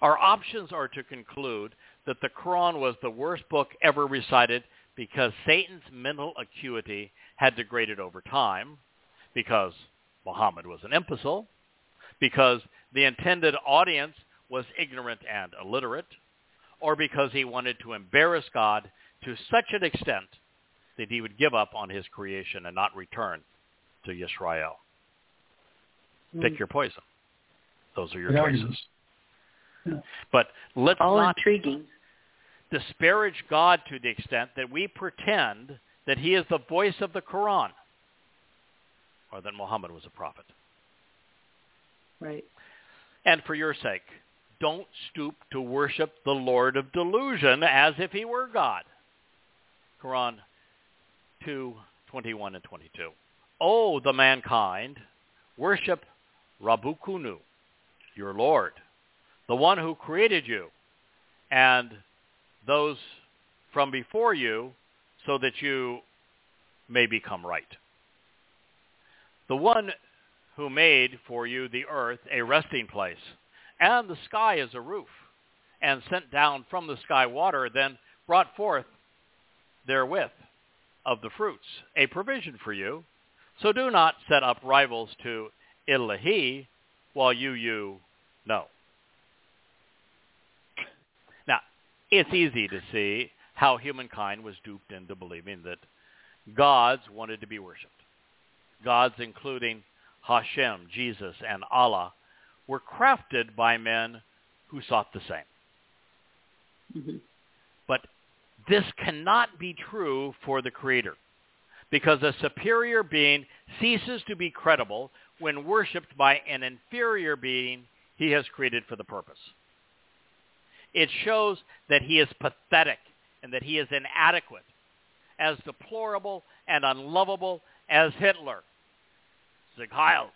Our options are to conclude that the Quran was the worst book ever recited because Satan's mental acuity had degraded over time, because Muhammad was an imbecile, because the intended audience was ignorant and illiterate, or because he wanted to embarrass God to such an extent that he would give up on his creation and not return to Yisrael. Mm. Pick your poison. Those are your yeah. choices. Yeah. But let's All not intriguing. disparage God to the extent that we pretend that he is the voice of the Quran or that Muhammad was a prophet. Right. And for your sake, don't stoop to worship the Lord of delusion as if he were God. Quran 2, 21 and 22. Oh, the mankind, worship Rabbukunu, your Lord, the one who created you, and those from before you, so that you may become right. The one who made for you the earth a resting place, and the sky as a roof, and sent down from the sky water, then brought forth therewith of the fruits a provision for you. So do not set up rivals to Ilahi while you, you know. Now, it's easy to see how humankind was duped into believing that gods wanted to be worshipped. Gods including Hashem, Jesus, and Allah were crafted by men who sought the same. Mm-hmm. This cannot be true for the Creator because a superior being ceases to be credible when worshipped by an inferior being he has created for the purpose. It shows that he is pathetic and that he is inadequate, as deplorable and unlovable as Hitler, Heil,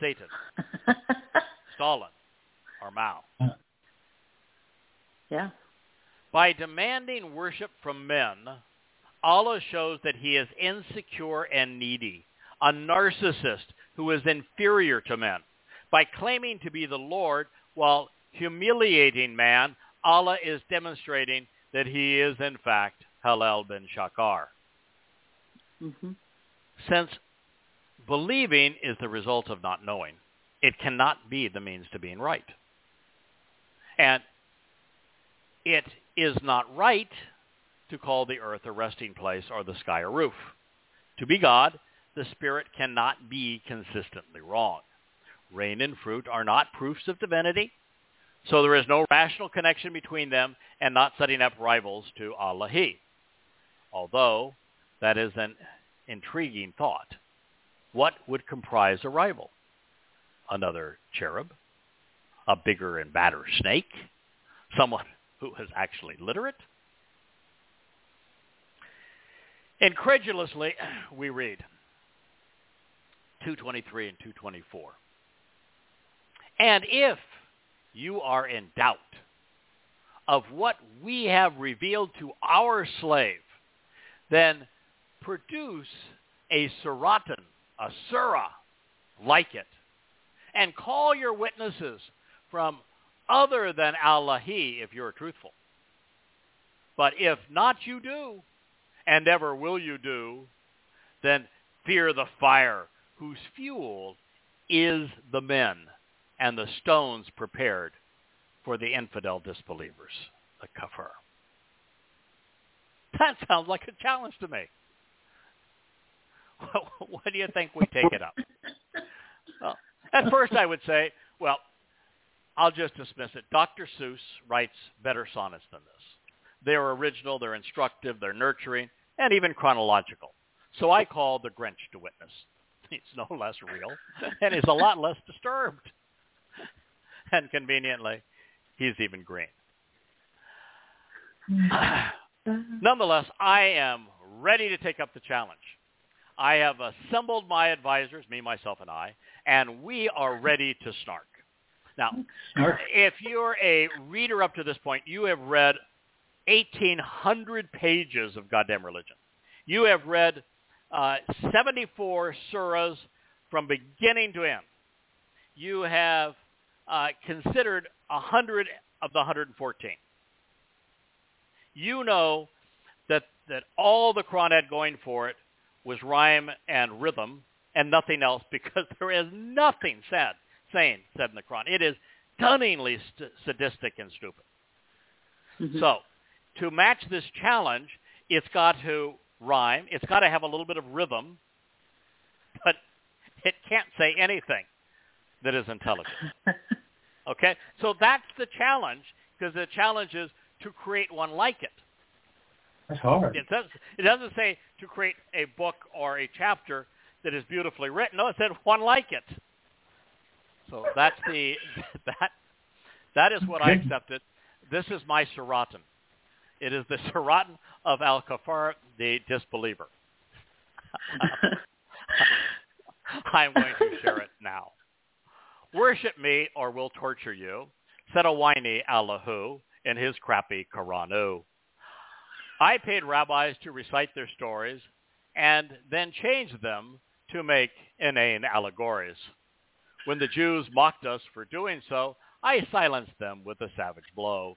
Satan, Stalin, or Mao. Yeah. By demanding worship from men, Allah shows that he is insecure and needy, a narcissist who is inferior to men. By claiming to be the Lord while humiliating man, Allah is demonstrating that he is in fact Halal bin Shakar. Mm-hmm. Since believing is the result of not knowing, it cannot be the means to being right. And it is not right to call the earth a resting place or the sky a roof. To be God, the Spirit cannot be consistently wrong. Rain and fruit are not proofs of divinity, so there is no rational connection between them and not setting up rivals to Allahi. Although that is an intriguing thought. What would comprise a rival? Another cherub? A bigger and badder snake? Someone who is actually literate? Incredulously, we read 223 and 224. And if you are in doubt of what we have revealed to our slave, then produce a suratan, a surah, like it, and call your witnesses from other than Allahi if you're truthful. But if not you do, and ever will you do, then fear the fire whose fuel is the men and the stones prepared for the infidel disbelievers, the kafir. That sounds like a challenge to me. Why do you think we take it up? Well, at first I would say, well, I'll just dismiss it. Dr. Seuss writes better sonnets than this. They're original, they're instructive, they're nurturing, and even chronological. So I call the Grinch to witness. He's no less real, and he's a lot less disturbed. And conveniently, he's even green. Nonetheless, I am ready to take up the challenge. I have assembled my advisors, me, myself, and I, and we are ready to snark. Now, if you're a reader up to this point, you have read 1,800 pages of goddamn religion. You have read uh, 74 surahs from beginning to end. You have uh, considered 100 of the 114. You know that, that all the Quran had going for it was rhyme and rhythm and nothing else because there is nothing said, saying said in the Quran. It is stunningly st- sadistic and stupid. Mm-hmm. So to match this challenge, it's got to rhyme. It's got to have a little bit of rhythm, but it can't say anything that is intelligent. okay? So that's the challenge because the challenge is to create one like it. That's hard. It doesn't, it doesn't say to create a book or a chapter that is beautifully written. No, it said one like it. So that's the that that is what I accepted. This is my Surrotten. It is the Surrotten of al kafar, the disbeliever. I'm going to share it now. Worship me or we'll torture you, said a whiny Allahu in his crappy Quranu. I paid rabbis to recite their stories and then changed them to make inane allegories. When the Jews mocked us for doing so, I silenced them with a savage blow.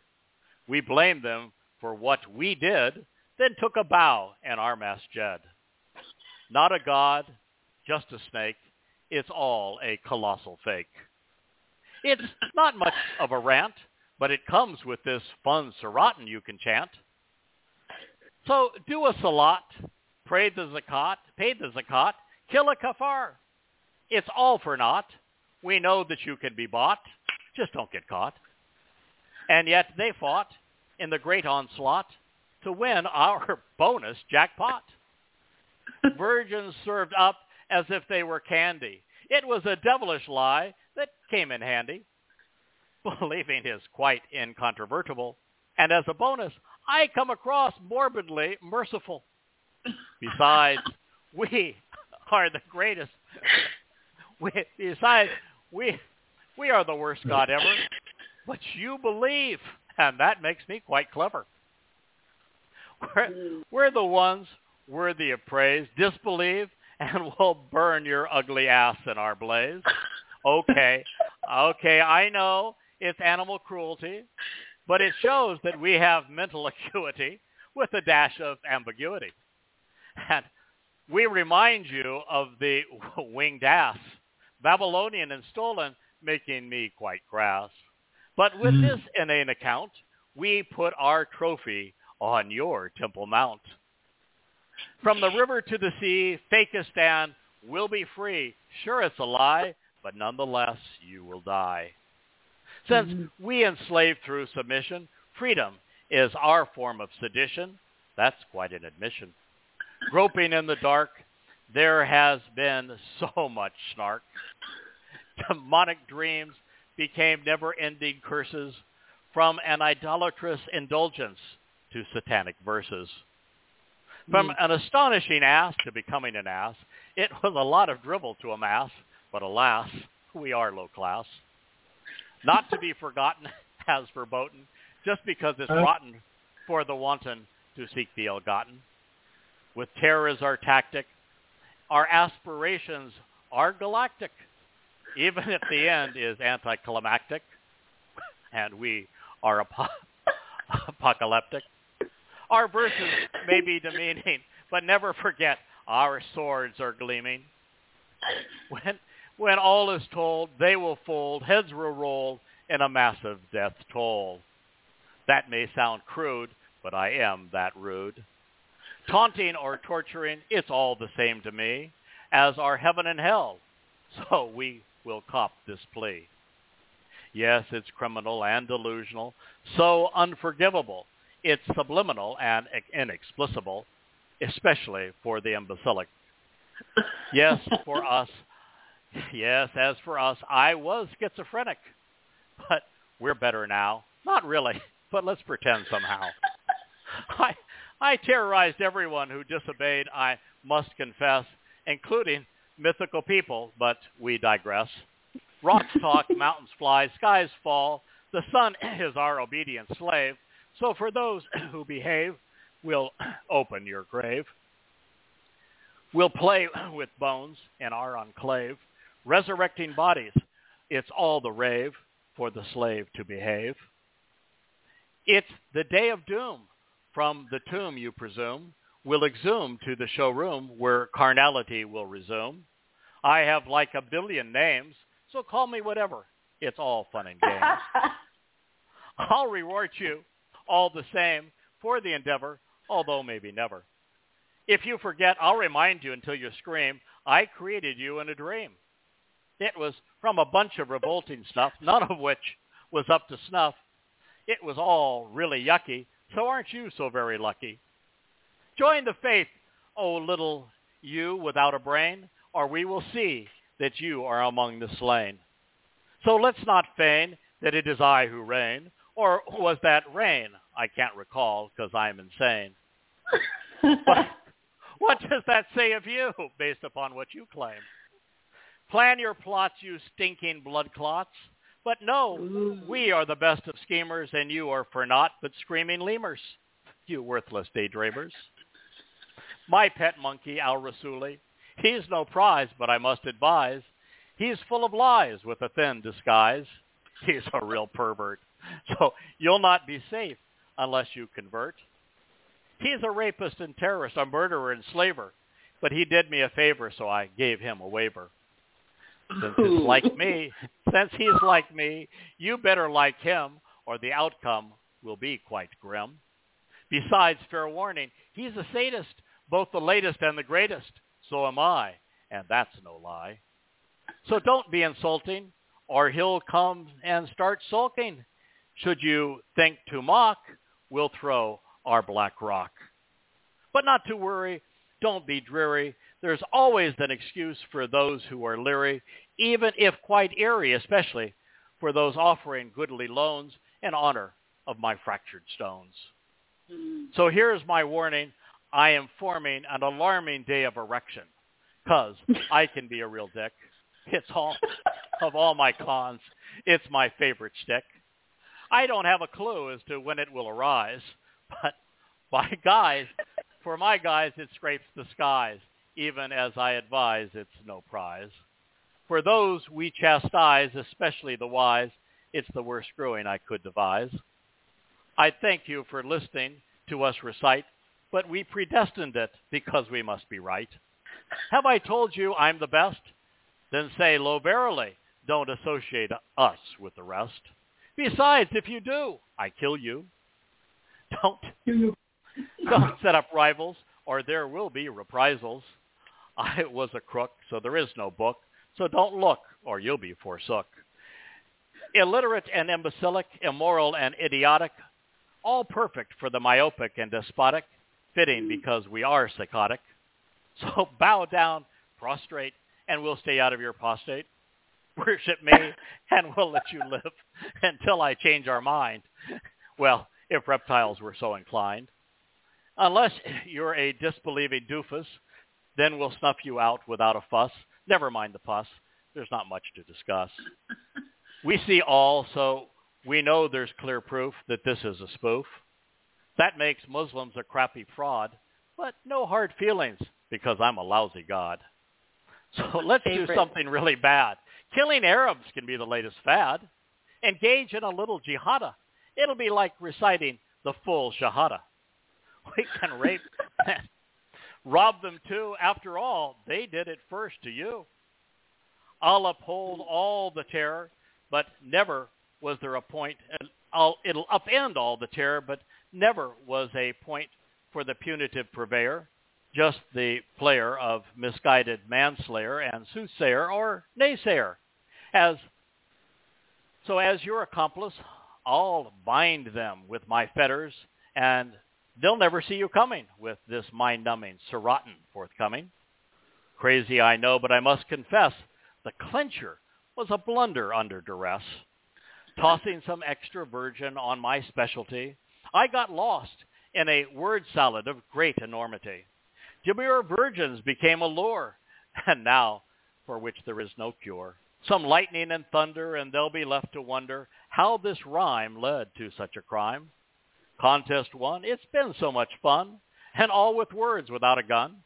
We blamed them for what we did, then took a bow and our masjid. Not a god, just a snake. It's all a colossal fake. It's not much of a rant, but it comes with this fun Surrotten you can chant. So do a salat, pray the zakat, pay the zakat, kill a kafar. It's all for naught. We know that you can be bought. Just don't get caught. And yet they fought in the great onslaught to win our bonus jackpot. Virgins served up as if they were candy. It was a devilish lie that came in handy. Believing is quite incontrovertible. And as a bonus, I come across morbidly merciful. Besides, we are the greatest. We, besides, we we are the worst God ever. But you believe, and that makes me quite clever. We're, we're the ones worthy of praise. Disbelieve, and we'll burn your ugly ass in our blaze. Okay, okay, I know it's animal cruelty, but it shows that we have mental acuity with a dash of ambiguity. And we remind you of the winged ass, Babylonian and stolen, making me quite crass. But with mm. this inane account, we put our trophy on your Temple Mount. From the river to the sea, Fakistan will be free. Sure, it's a lie, but nonetheless, you will die. Since mm-hmm. we enslave through submission, freedom is our form of sedition. That's quite an admission. Groping in the dark, there has been so much snark. Demonic dreams became never-ending curses from an idolatrous indulgence to satanic verses. From mm. an astonishing ass to becoming an ass, it was a lot of dribble to amass, but alas, we are low class. Not to be forgotten as verboten, just because it's rotten for the wanton to seek the ill-gotten. With terror as our tactic, our aspirations are galactic, even if the end is anticlimactic, and we are ap- apocalyptic. Our verses may be demeaning, but never forget our swords are gleaming. When, when all is told, they will fold, heads will roll in a massive death toll. That may sound crude, but I am that rude. Taunting or torturing, it's all the same to me, as are heaven and hell. So we will cop this plea. Yes, it's criminal and delusional, so unforgivable. It's subliminal and inexplicable, especially for the imbecilic. Yes, for us. Yes, as for us, I was schizophrenic, but we're better now. Not really, but let's pretend somehow. I, I terrorized everyone who disobeyed, I must confess, including mythical people, but we digress. Rocks talk, mountains fly, skies fall. The sun is our obedient slave. So for those who behave, we'll open your grave. We'll play with bones in our enclave, resurrecting bodies. It's all the rave for the slave to behave. It's the day of doom. From the tomb, you presume, will exhume to the showroom where carnality will resume. I have like a billion names, so call me whatever. It's all fun and games. I'll reward you all the same for the endeavor, although maybe never. If you forget, I'll remind you until you scream, I created you in a dream. It was from a bunch of revolting stuff, none of which was up to snuff. It was all really yucky, so aren't you so very lucky? Join the faith, O oh little you without a brain, or we will see that you are among the slain. So let's not feign that it is I who reign, or was that rain? I can't recall because I'm insane. but what does that say of you based upon what you claim? Plan your plots, you stinking blood clots. But no, we are the best of schemers, and you are for naught but screaming lemurs, you worthless daydreamers. My pet monkey, Al-Rasuli, He's no prize, but I must advise. He's full of lies with a thin disguise. He's a real pervert. So you'll not be safe unless you convert. He's a rapist and terrorist, a murderer and slaver. But he did me a favor, so I gave him a waiver. Since he's like me, since he's like me, you better like him, or the outcome will be quite grim. Besides, fair warning, he's a sadist, both the latest and the greatest so am I, and that's no lie. So don't be insulting, or he'll come and start sulking. Should you think to mock, we'll throw our black rock. But not to worry, don't be dreary. There's always an excuse for those who are leery, even if quite eerie, especially for those offering goodly loans in honor of my fractured stones. Mm. So here's my warning. I am forming an alarming day of erection because I can be a real dick. It's all of all my cons. It's my favorite stick. I don't have a clue as to when it will arise, but by guys, for my guys, it scrapes the skies. Even as I advise, it's no prize. For those we chastise, especially the wise, it's the worst screwing I could devise. I thank you for listening to us recite but we predestined it because we must be right. Have I told you I'm the best? Then say, lo verily, don't associate us with the rest. Besides, if you do, I kill you. Don't don't set up rivals, or there will be reprisals. I was a crook, so there is no book. So don't look, or you'll be forsook. Illiterate and imbecilic, immoral and idiotic, all perfect for the myopic and despotic, fitting because we are psychotic. So bow down, prostrate, and we'll stay out of your apostate. Worship me, and we'll let you live until I change our mind. Well, if reptiles were so inclined. Unless you're a disbelieving doofus, then we'll snuff you out without a fuss. Never mind the fuss. There's not much to discuss. we see all, so we know there's clear proof that this is a spoof. That makes Muslims a crappy fraud, but no hard feelings because I'm a lousy god. So let's do something really bad. Killing Arabs can be the latest fad. Engage in a little jihada. It'll be like reciting the full shahada. We can rape rob them too. After all, they did it first to you. I'll uphold all the terror, but never was there a point. I'll, it'll upend all the terror, but never was a point for the punitive purveyor, just the player of misguided manslayer and soothsayer or naysayer. As so, as your accomplice, I'll bind them with my fetters and They'll never see you coming with this mind-numbing Surrotten forthcoming. Crazy, I know, but I must confess, the clincher was a blunder under duress. Tossing some extra virgin on my specialty, I got lost in a word salad of great enormity. Demure virgins became a lure, and now for which there is no cure. Some lightning and thunder, and they'll be left to wonder how this rhyme led to such a crime. Contest won. It's been so much fun. And all with words without a gun.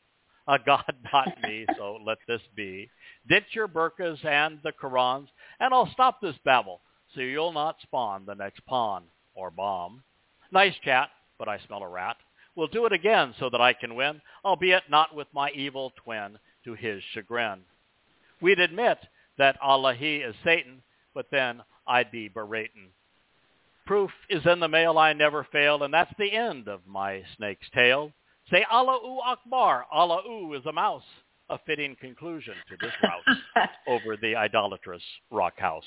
A God, not me, so let this be. Ditch your burkas and the Qurans, and I'll stop this babble so you'll not spawn the next pawn or bomb. Nice chat, but I smell a rat. We'll do it again so that I can win, albeit not with my evil twin to his chagrin. We'd admit that Allah he is Satan, but then I'd be berating Proof is in the mail, I never fail, and that's the end of my snake's tale. Say Allahu Akbar, Allahu is a mouse. A fitting conclusion to this route over the idolatrous rock house.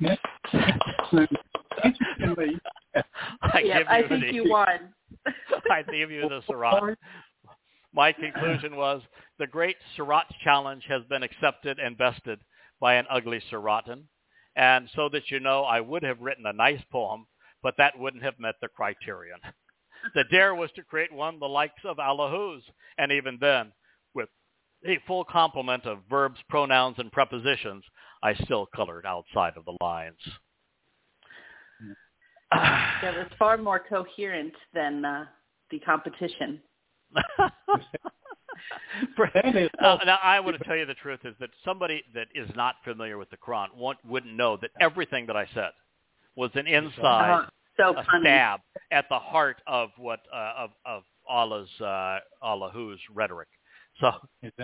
I, yep, I think the, you won. I give you the Surah. My conclusion was the great Surah challenge has been accepted and bested by an ugly Surrotten. And so that you know, I would have written a nice poem, but that wouldn't have met the criterion. the dare was to create one the likes of Allahus, and even then, with a full complement of verbs, pronouns, and prepositions, I still colored outside of the lines. yeah, was far more coherent than uh, the competition. uh, now, I want to tell you the truth is that somebody that is not familiar with the Quran wouldn't know that everything that I said was an inside uh, so a stab at the heart of what uh, of of Allah's uh, Allah's rhetoric. So it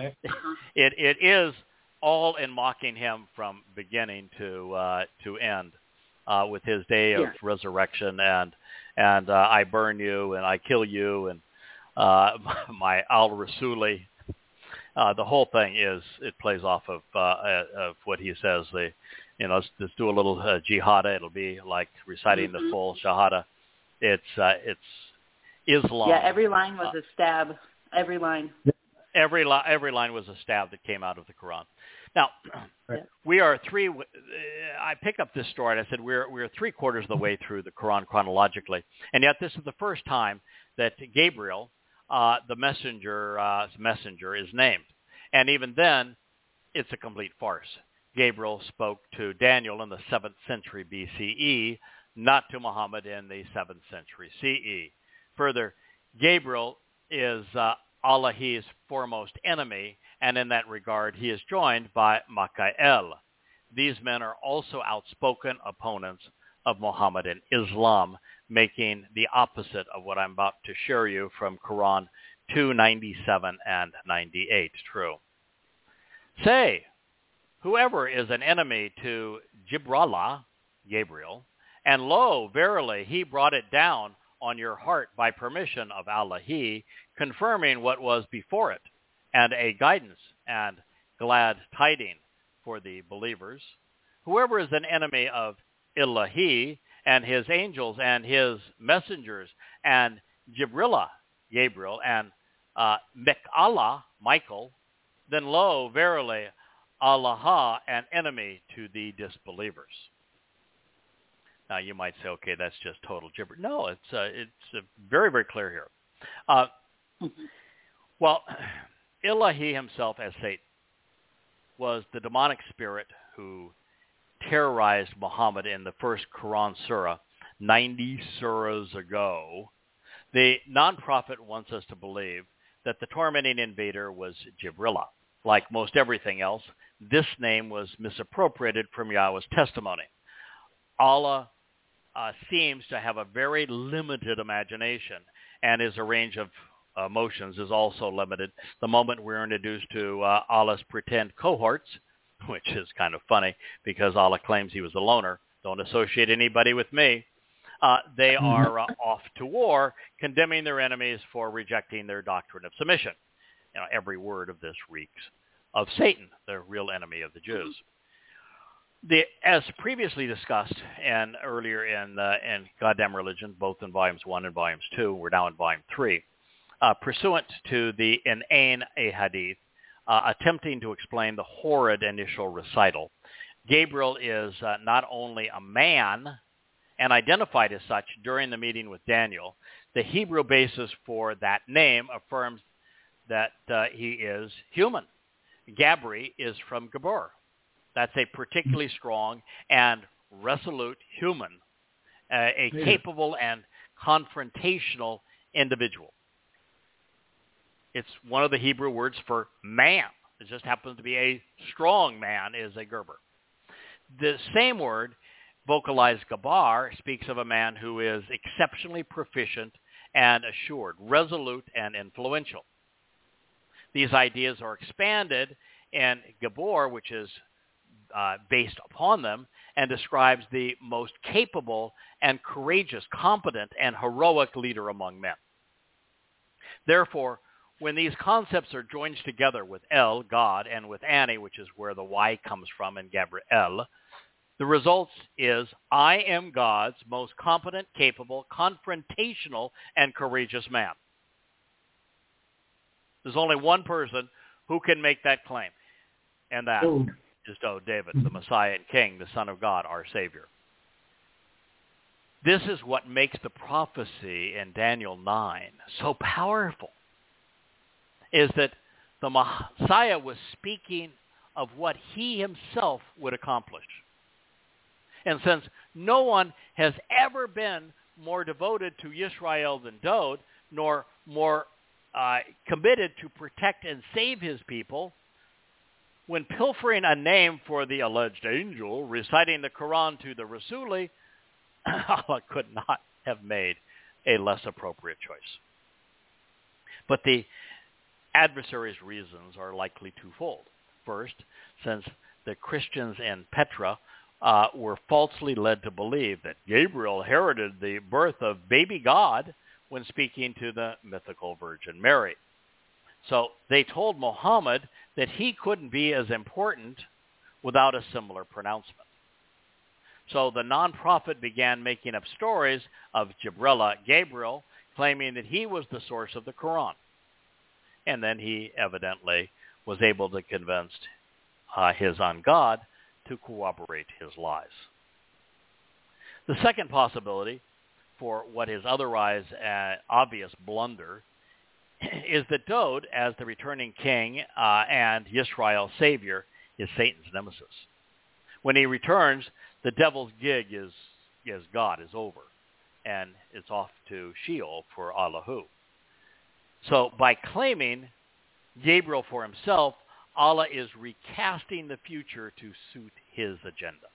it is all in mocking him from beginning to uh, to end uh, with his day of yeah. resurrection and and uh, I burn you and I kill you and uh, my Al Rasuli. Uh, the whole thing is it plays off of uh, uh, of what he says. The you know let's, let's do a little uh, jihada. It'll be like reciting mm-hmm. the full shahada. It's uh, it's Islam. Yeah, every line was a stab. Every line. Every li- every line was a stab that came out of the Quran. Now, Right. we are three. Uh, I pick up this story. and I said we're we're three quarters of the way through the Quran chronologically, and yet this is the first time that Gabriel, uh, the messenger uh, messenger is named. And even then, it's a complete farce. Gabriel spoke to Daniel in the 7th century BCE, not to Muhammad in the 7th century CE. Further, Gabriel is uh, Allah's foremost enemy, and in that regard, he is joined by Mikael. These men are also outspoken opponents of Muhammad and Islam, making the opposite of what I'm about to share you from Quran 297 and 98 true. Say, whoever is an enemy to Jibrallah, Gabriel, And lo, verily, he brought it down on your heart by permission of Allah-He, confirming what was before it, and a guidance and glad tiding for the believers. Whoever is an enemy of Ilahi and his angels and his messengers and Jibrilla, Gabriel, and uh, Michael, then lo, verily, Allah, an enemy to the disbelievers. Now you might say, okay, that's just total gibberish. No, it's uh, it's uh, very very clear here. Uh, well, Ilahi himself as Satan was the demonic spirit who terrorized Muhammad in the first Quran surah 90 surahs ago. The non-prophet wants us to believe that the tormenting invader was Jibrilla. Like most everything else, this name was misappropriated from Yahowah's testimony. Allah uh, seems to have a very limited imagination, and his range of emotions is also limited. The moment we're introduced to uh, Allah's pretend cohorts, which is kind of funny because Allah claims he was a loner. Don't associate anybody with me. Uh, they are uh, off to war, condemning their enemies for rejecting their doctrine of submission. You know, every word of this reeks of Satan, the real enemy of the Jews. The, as previously discussed and earlier in uh, in Goddamn Religion, both in volumes one and volumes two, we're now in volume three. Uh, pursuant to the Inane a Hadith, uh, attempting to explain the horrid initial recital, Gabriel is uh, not only a man and identified as such during the meeting with Daniel. The Hebrew basis for that name affirms that uh, he is human. Gabri is from Gabor, that's a particularly strong and resolute human, uh, a yeah. capable and confrontational individual. It's one of the Hebrew words for man. It just happens to be a strong man is a Gerber. The same word, vocalized Gabar, speaks of a man who is exceptionally proficient and assured, resolute and influential. These ideas are expanded in Gabor, which is uh, based upon them and describes the most capable and courageous, competent, and heroic leader among men. Therefore, when these concepts are joined together with El, God, and with Ani, which is where the Y comes from in Gabriel, the result is I am God's most competent, capable, confrontational, and courageous man. There's only one person who can make that claim, and that oh. is O David, the Messiah and King, the Son of God, our Savior. This is what makes the prophecy in Daniel 9 so powerful, is that the Messiah was speaking of what he himself would accomplish. And since no one has ever been more devoted to Israel than Dowd, nor more uh, committed to protect and save his people, when pilfering a name for the alleged angel, reciting the Quran to the Rasuli, Allah could not have made a less appropriate choice. But the adversary's reasons are likely twofold. First, since the Christians in Petra uh, were falsely led to believe that Gabriel heralded the birth of baby God when speaking to the mythical Virgin Mary. So they told Muhammad that he couldn't be as important without a similar pronouncement. So the non-prophet began making up stories of Jibrilla, Gabriel, claiming that he was the source of the Quran. And then he evidently was able to convince uh, his on God to corroborate his lies. The second possibility for what is otherwise an obvious blunder is that Dowd, as the returning king uh, and Yisrael's savior, is Satan's nemesis. When he returns, the devil's gig is, is God, is over, and it's off to Sheol for Allahu. So by claiming Gabriel for himself, Allah is recasting the future to suit his agenda.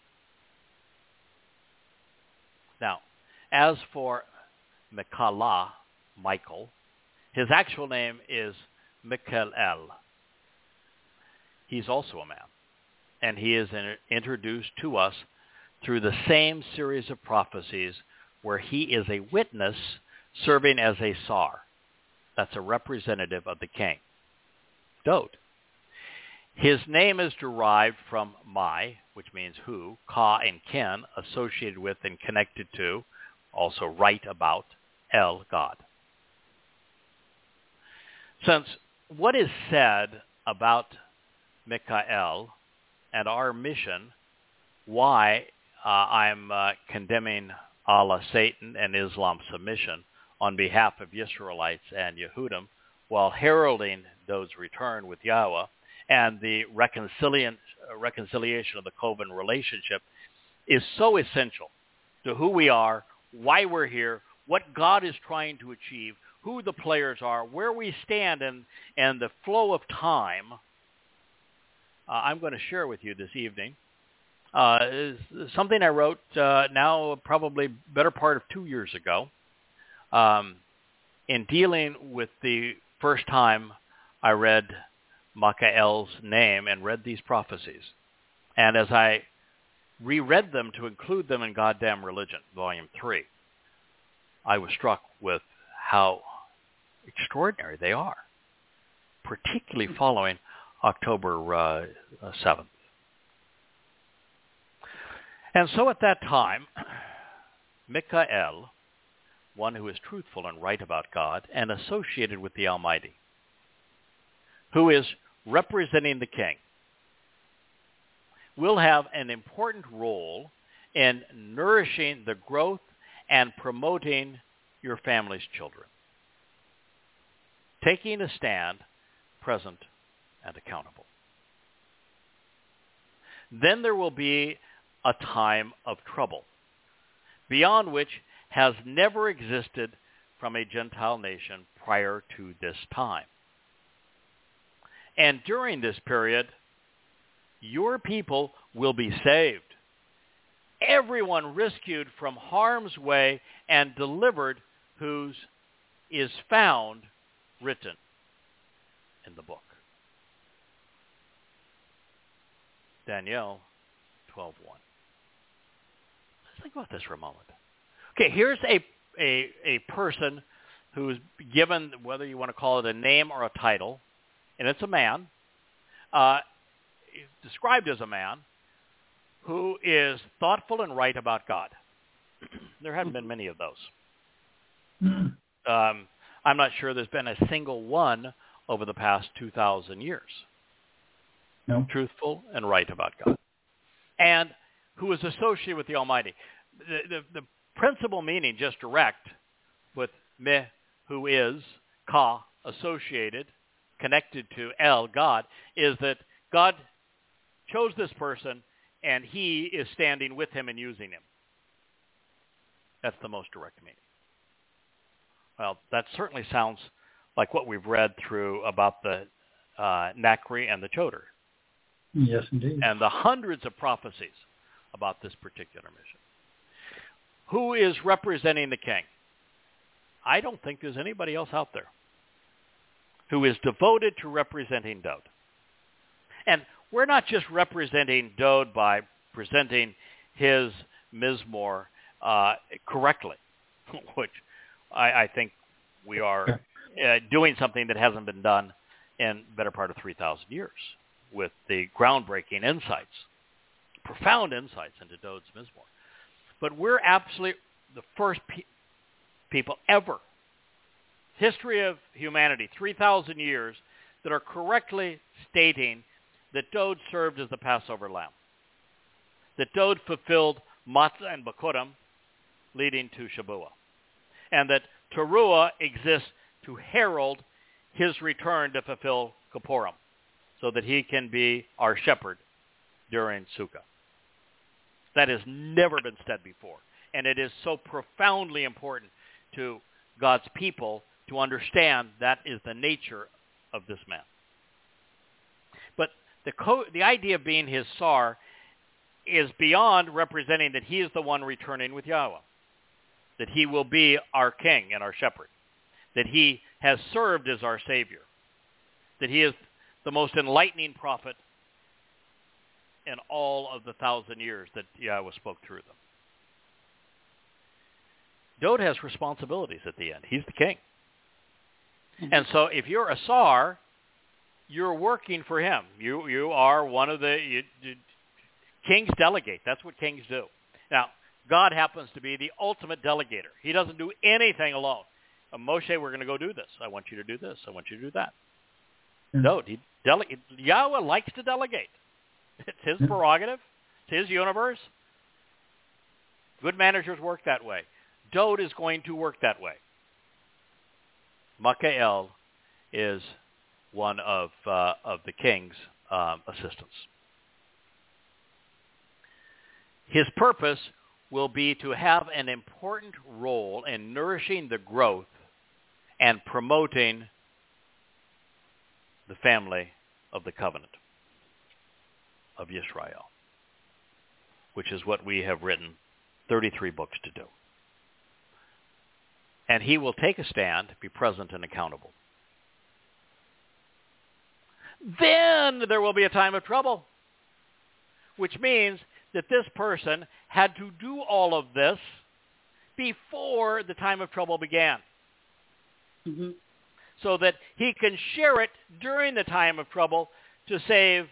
Now, as for Mikala, Michael, his actual name is El. He's also a man. And he is in, introduced to us through the same series of prophecies where he is a witness serving as a sar. That's a representative of the king. Dowd. His name is derived from Mai, which means who, Ka and Ken, associated with and connected to, also write about, El, God. Since what is said about Mikael and our mission, why uh, I'm uh, condemning Allah, Satan, and Islam submission on behalf of Israelites and Yehudim, while heralding Dowd's return with Yahowah and the reconciliation of the Coven relationship is so essential to who we are, why we're here, what God is trying to achieve, who the players are, where we stand, and, and the flow of time, uh, I'm going to share with you this evening. Uh, something I wrote uh, now probably better part of two years ago um, in dealing with the first time I read Makael's name and read these prophecies. And as I reread them to include them in Goddamn Religion, Volume 3, I was struck with how extraordinary they are, particularly following October uh, 7th. And so at that time, Mikael, one who is truthful and right about God and associated with the Almighty, who is representing the king, will have an important role in nourishing the growth and promoting your family's children. Taking a stand, present and accountable. Then there will be a time of trouble, beyond which has never existed from a Gentile nation prior to this time. And during this period, your people will be saved. Everyone rescued from harm's way and delivered whose is found written in the book. Daniel 12.1. Let's think about this for a moment. Okay, here's a, a, a person who's given, whether you want to call it a name or a title, and it's a man, uh, described as a man who is thoughtful and right about God. there haven't been many of those. Um, I'm not sure there's been a single one over the past 2,000 years. No. Truthful and right about God. And who is associated with the Almighty. The, the, the principal meaning, just direct, with me, who is, ka, associated, connected to El, God, is that God chose this person and he is standing with him and using him. That's the most direct meaning. Well, that certainly sounds like what we've read through about the uh, Nakri and the Choder. Yes, indeed. And the hundreds of prophecies about this particular mission. Who is representing the king? I don't think there's anybody else out there who is devoted to representing Dowd. And we're not just representing Dowd by presenting his Mizmor uh, correctly, which I, I, think we are uh, doing something that hasn't been done in better part of 3,000 years with the groundbreaking insights, profound insights into Dowd's Mizmor. But we're absolutely the first pe- people ever history of humanity, 3,000 years, that are correctly stating that Dowd served as the Passover lamb, that Dowd fulfilled Matzah and Bakurim, leading to Shabuah, and that Teruah exists to herald his return to fulfill Kippurim, so that he can be our shepherd during Sukkah. That has never been said before, and it is so profoundly important to God's people to understand that is the nature of this man. But the, co- the idea of being his sar is beyond representing that he is the one returning with Yahowah, that he will be our king and our shepherd, that he has served as our savior, that he is the most enlightening prophet in all of the thousand years that Yahowah spoke through them. Dowd has responsibilities at the end. He's the king. Mm-hmm. And so if you're a Sar, you're working for him. You you are one of the you, you, kings delegate. That's what kings do. Now, God happens to be the ultimate delegator. He doesn't do anything alone. Uh, Moshe, we're going to go do this. I want you to do this. I want you to do that. Mm-hmm. No, he delegate. Yahowah likes to delegate. It's his prerogative. It's his universe. Good managers work that way. Dowd is going to work that way. Makael is one of uh, of the king's um, assistants. His purpose will be to have an important role in nourishing the growth and promoting the family of the covenant of Israel, which is what we have written 33 books to do. And he will take a stand, be present and accountable. Then there will be a time of trouble, which means that this person had to do all of this before the time of trouble began. Mm-hmm. So that he can share it during the time of trouble to save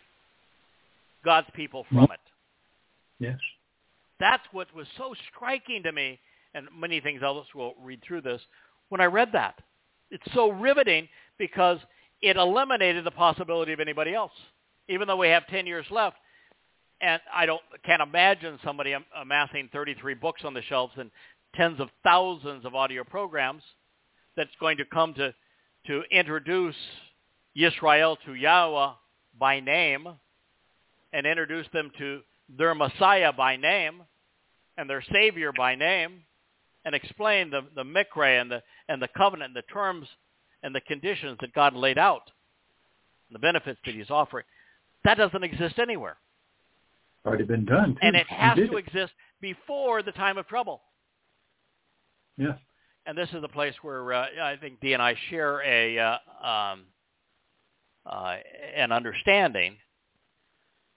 God's people from mm-hmm. it. Yes. That's what was so striking to me, and many things else will read through this, when I read that. It's so riveting because it eliminated the possibility of anybody else. Even though we have 10 years left, and I don't can't imagine somebody amassing 33 books on the shelves and tens of thousands of audio programs that's going to come to to introduce Yisrael to Yahowah by name and introduce them to their Messiah by name and their Savior by name and explain the, the mikra and the, and the covenant and the terms and the conditions that God laid out, and the benefits that he's offering. That doesn't exist anywhere. Already been done. Too. And it has to it. exist before the time of trouble. Yes. And this is the place where uh, I think Dee and I share a uh, um, uh, an understanding.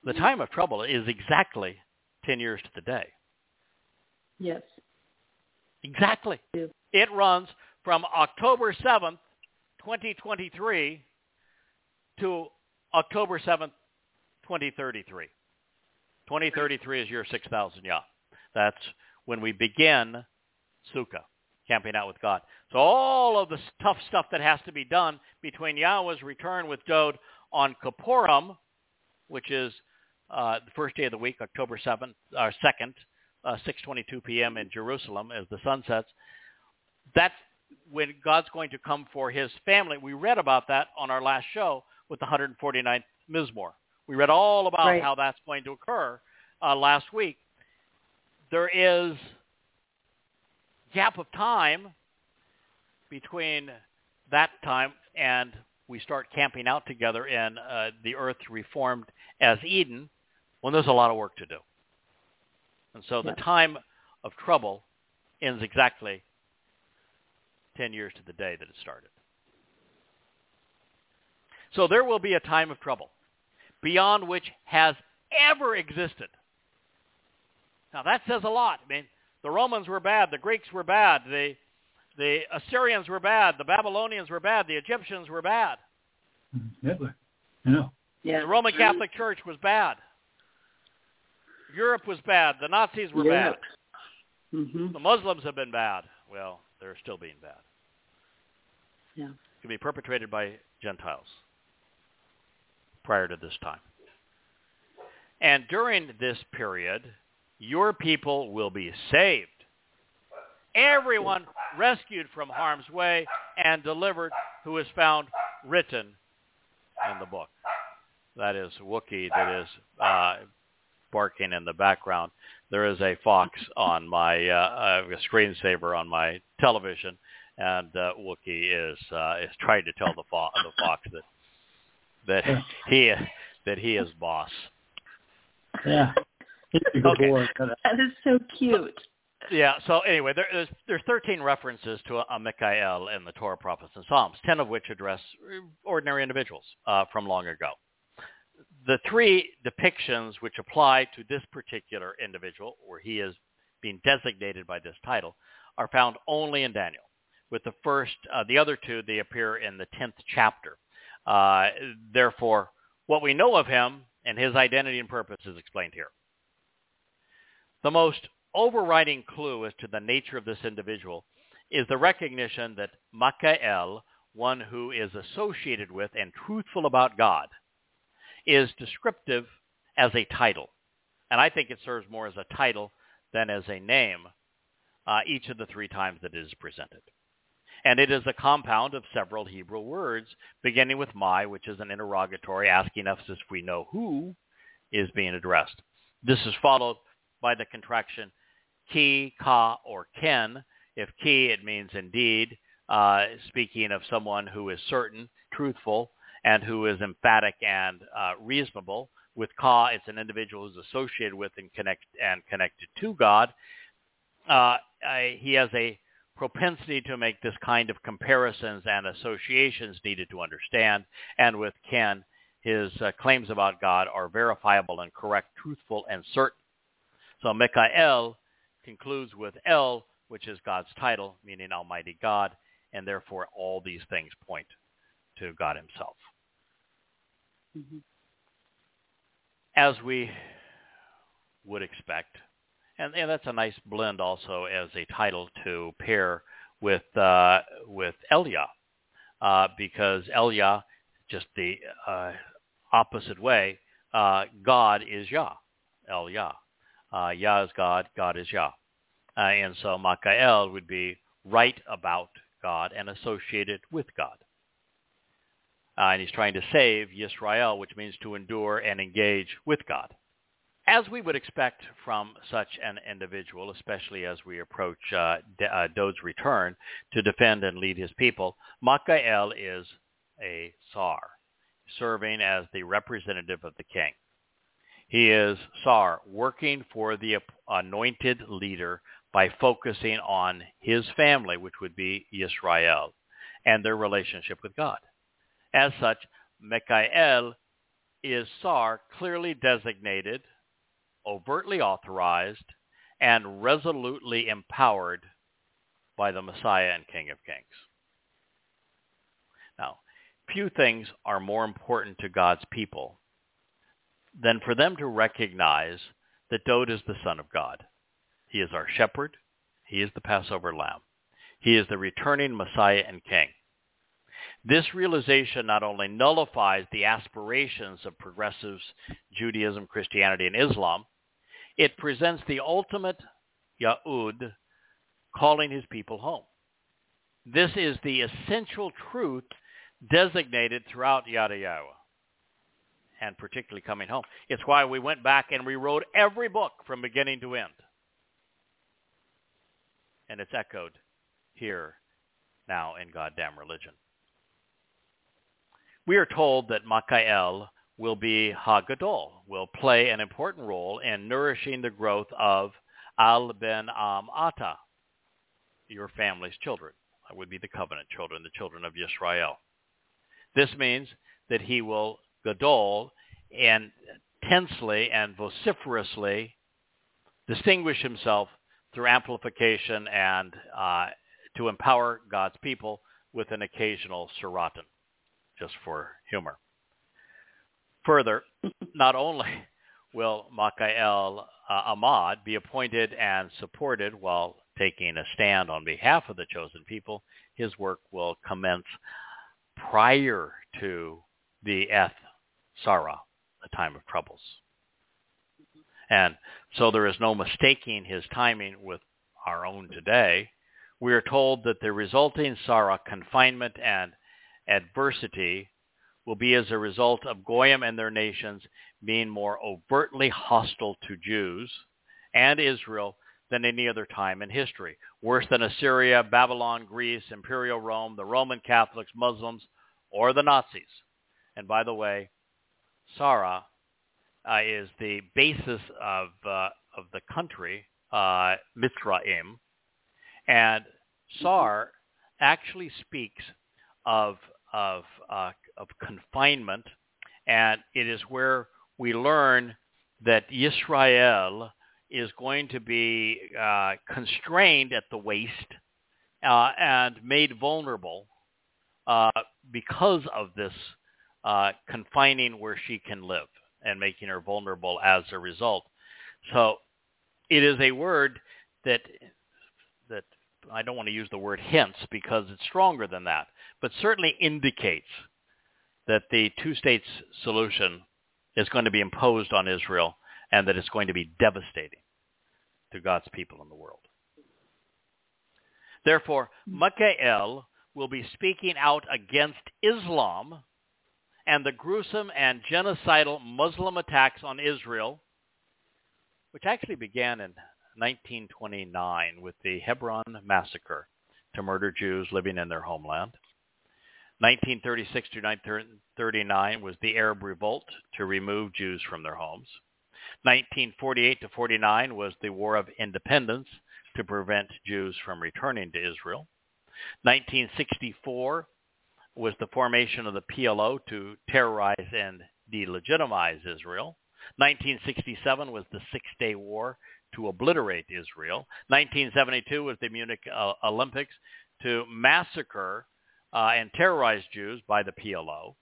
The time of trouble is exactly ten years to the day. Yes. Exactly. Yes. It runs from October seventh 2023 to October 7th, 2033. 2033 is year 6,000 Yah. That's when we begin Sukkah, camping out with God. So all of the tough stuff that has to be done between Yahowah's return with Dowd on Kippurim, which is uh, the first day of the week, October 7th, or 2nd, uh, 6.22 p.m. in Jerusalem as the sun sets, that's when God's going to come for his family. We read about that on our last show with the 149th Mizmor. We read all about right. how that's going to occur uh, last week. There is gap of time between that time and we start camping out together in uh, the earth reformed as Eden when there's a lot of work to do. And so the time of trouble ends exactly 10 years to the day that it started. So there will be a time of trouble beyond which has ever existed. Now that says a lot. I mean, the Romans were bad, the Greeks were bad, the the Assyrians were bad, the Babylonians were bad, the Egyptians were bad. Hitler. Yeah. yeah. The Roman Catholic Church was bad. Europe was bad. The Nazis were yeah. bad. Mm-hmm. The Muslims have been bad. Well, they're still being bad. Yeah. Can be perpetrated by Gentiles prior to this time. And during this period, your people will be saved. Everyone rescued from harm's way and delivered who is found written in the book. That is Wookie that is uh, barking in the background. There is a fox on my uh, a screensaver on my television, and uh, Wookie is uh, is trying to tell the, fo- the fox that that he that he is boss. Yeah. Okay. That is so cute. Yeah. So anyway, there, there's there's 13 references to a, a Mikael in the Torah, prophets, and Psalms, 10 of which address ordinary individuals uh, from long ago. The three depictions which apply to this particular individual, where he is being designated by this title, are found only in Daniel. With the first, uh, the other two, they appear in the 10th chapter. Uh, therefore, what we know of him and his identity and purpose is explained here. The most overriding clue as to the nature of this individual is the recognition that Makael, one who is associated with and truthful about God, is descriptive as a title. And I think it serves more as a title than as a name uh, each of the three times that it is presented. And it is a compound of several Hebrew words, beginning with my, which is an interrogatory asking us if we know who is being addressed. This is followed by the contraction ki, ka, or ken. If ki, it means indeed, uh, speaking of someone who is certain, truthful, and who is emphatic and uh, reasonable. With ka, it's an individual who's associated with and connect and connected to God. Uh, I, he has a propensity to make this kind of comparisons and associations needed to understand. And with Ken, his uh, claims about God are verifiable and correct, truthful and certain. So Mikael concludes with El, which is God's title, meaning Almighty God, and therefore all these things point to God himself. Mm-hmm. As we would expect, and, and, that's a nice blend also as a title to pair with uh, with Elia, uh, because Elia, just the uh, opposite way, uh, God is Yah, El Yah. Uh, Yah is God, God is Yah. Uh, and so Makael would be right about God and associated with God. Uh, and he's trying to save Yisrael, which means to endure and engage with God. As we would expect from such an individual, especially as we approach uh, uh, Dowd's return to defend and lead his people, Makael is a Sar, serving as the representative of the king. He is Sar, working for the anointed leader by focusing on his family, which would be Yisrael, and their relationship with God. As such, Mikael is Sar clearly designated, overtly authorized, and resolutely empowered by the Messiah and King of Kings. Now, few things are more important to God's people than for them to recognize that Dowd is the Son of God. He is our shepherd. He is the Passover lamb. He is the returning Messiah and King. This realization not only nullifies the aspirations of progressives, Judaism, Christianity, and Islam, it presents the ultimate Yahud calling his people home. This is the essential truth designated throughout Yada and particularly coming home. It's why we went back and rewrote every book from beginning to end and it's echoed here now in goddamn religion. We are told that Makael will be Hagadol, will play an important role in nourishing the growth of Al Ben Am Ata, your family's children. That would be the covenant children, the children of Yisrael. This means that he will Gadol tensely and vociferously distinguish himself through amplification and uh, to empower God's people with an occasional seraton, just for humor. Further, not only will Makael uh, Ahmad be appointed and supported while taking a stand on behalf of the chosen people, his work will commence prior to the Eth Sarah, the time of troubles. And so there is no mistaking his timing with our own today. We are told that the resulting Sarah confinement and adversity will be as a result of Goyim and their nations being more overtly hostile to Jews and Israel than any other time in history. Worse than Assyria, Babylon, Greece, Imperial Rome, the Roman Catholics, Muslims, or the Nazis. And by the way, Sarah uh, is the basis of uh, of the country, uh, Mitzrayim, and Sar actually speaks of of uh, of confinement, and it is where we learn that Israel is going to be uh, constrained at the waist uh, and made vulnerable uh, because of this uh, confining where she can live and making her vulnerable as a result. So it is a word that that I don't want to use the word hints because it's stronger than that, but certainly indicates that the two states solution is going to be imposed on Israel and that it's going to be devastating to God's people in the world. Therefore, Michael will be speaking out against Islam and the gruesome and genocidal Muslim attacks on Israel, which actually began in 1929 with the Hebron massacre to murder Jews living in their homeland. 1936 to 1939 was the Arab Revolt to remove Jews from their homes. 1948 to 49 was the War of Independence to prevent Jews from returning to Israel. 1964 was the formation of the PLO to terrorize and delegitimize Israel. 1967 was the Six-Day War to obliterate Israel. 1972 was the Munich uh, Olympics to massacre uh, and terrorized Jews by the PLO.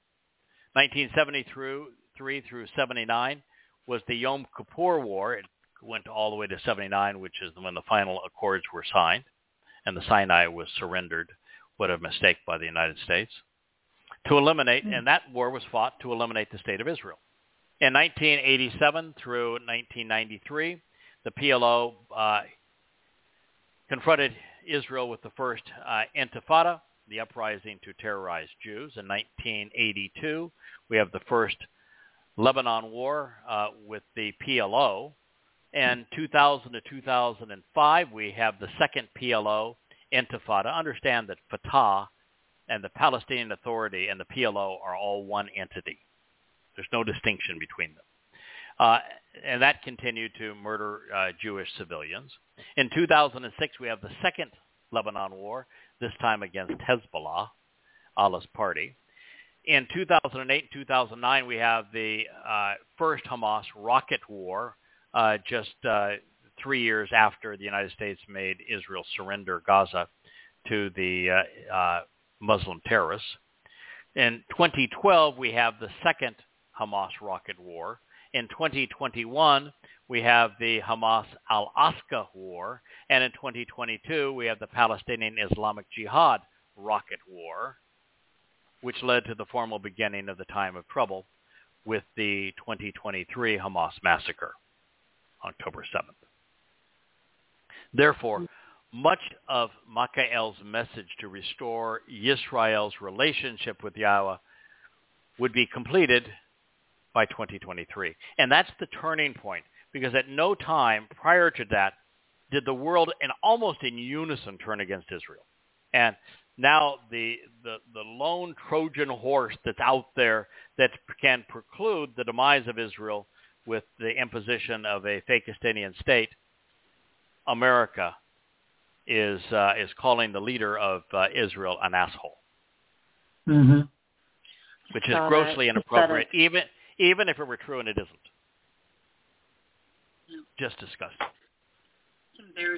1973 through 79 was the Yom Kippur War. It went all the way to 79, which is when the final accords were signed, and the Sinai was surrendered. What a mistake by the United States. To eliminate, and that war was fought to eliminate the state of Israel. In 1987 through 1993, the PLO uh, confronted Israel with the first uh, Intifada, the uprising to terrorize Jews. In 1982, we have the first Lebanon War uh, with the PLO. And 2000 to 2005, we have the second PLO Intifada. Understand that Fatah and the Palestinian Authority and the PLO are all one entity. There's no distinction between them. Uh, and that continued to murder uh, Jewish civilians. In 2006, we have the second Lebanon war, this time against Hezbollah, Allah's party. In 2008 and 2009, we have the uh, first Hamas rocket war, uh, just uh, three years after the United States made Israel surrender Gaza to the uh, uh, Muslim terrorists. In 2012, we have the second Hamas rocket war. In 2021, we have the Hamas al-Aqsa war. And in 2022, we have the Palestinian Islamic Jihad rocket war which led to the formal beginning of the time of trouble with the 2023 Hamas massacre, October 7th. Therefore, much of Michael's message to restore Israel's relationship with Yahowah would be completed by 2023. And that's the turning point because at no time prior to that did the world in almost in unison turn against Israel. And now the, the, the lone Trojan horse that's out there that can preclude the demise of Israel with the imposition of a Fakistinian state, America is uh, is calling the leader of uh, Israel an asshole, Mm-hmm. which is Got it. grossly inappropriate, even even if it were true and it isn't. Just disgusting.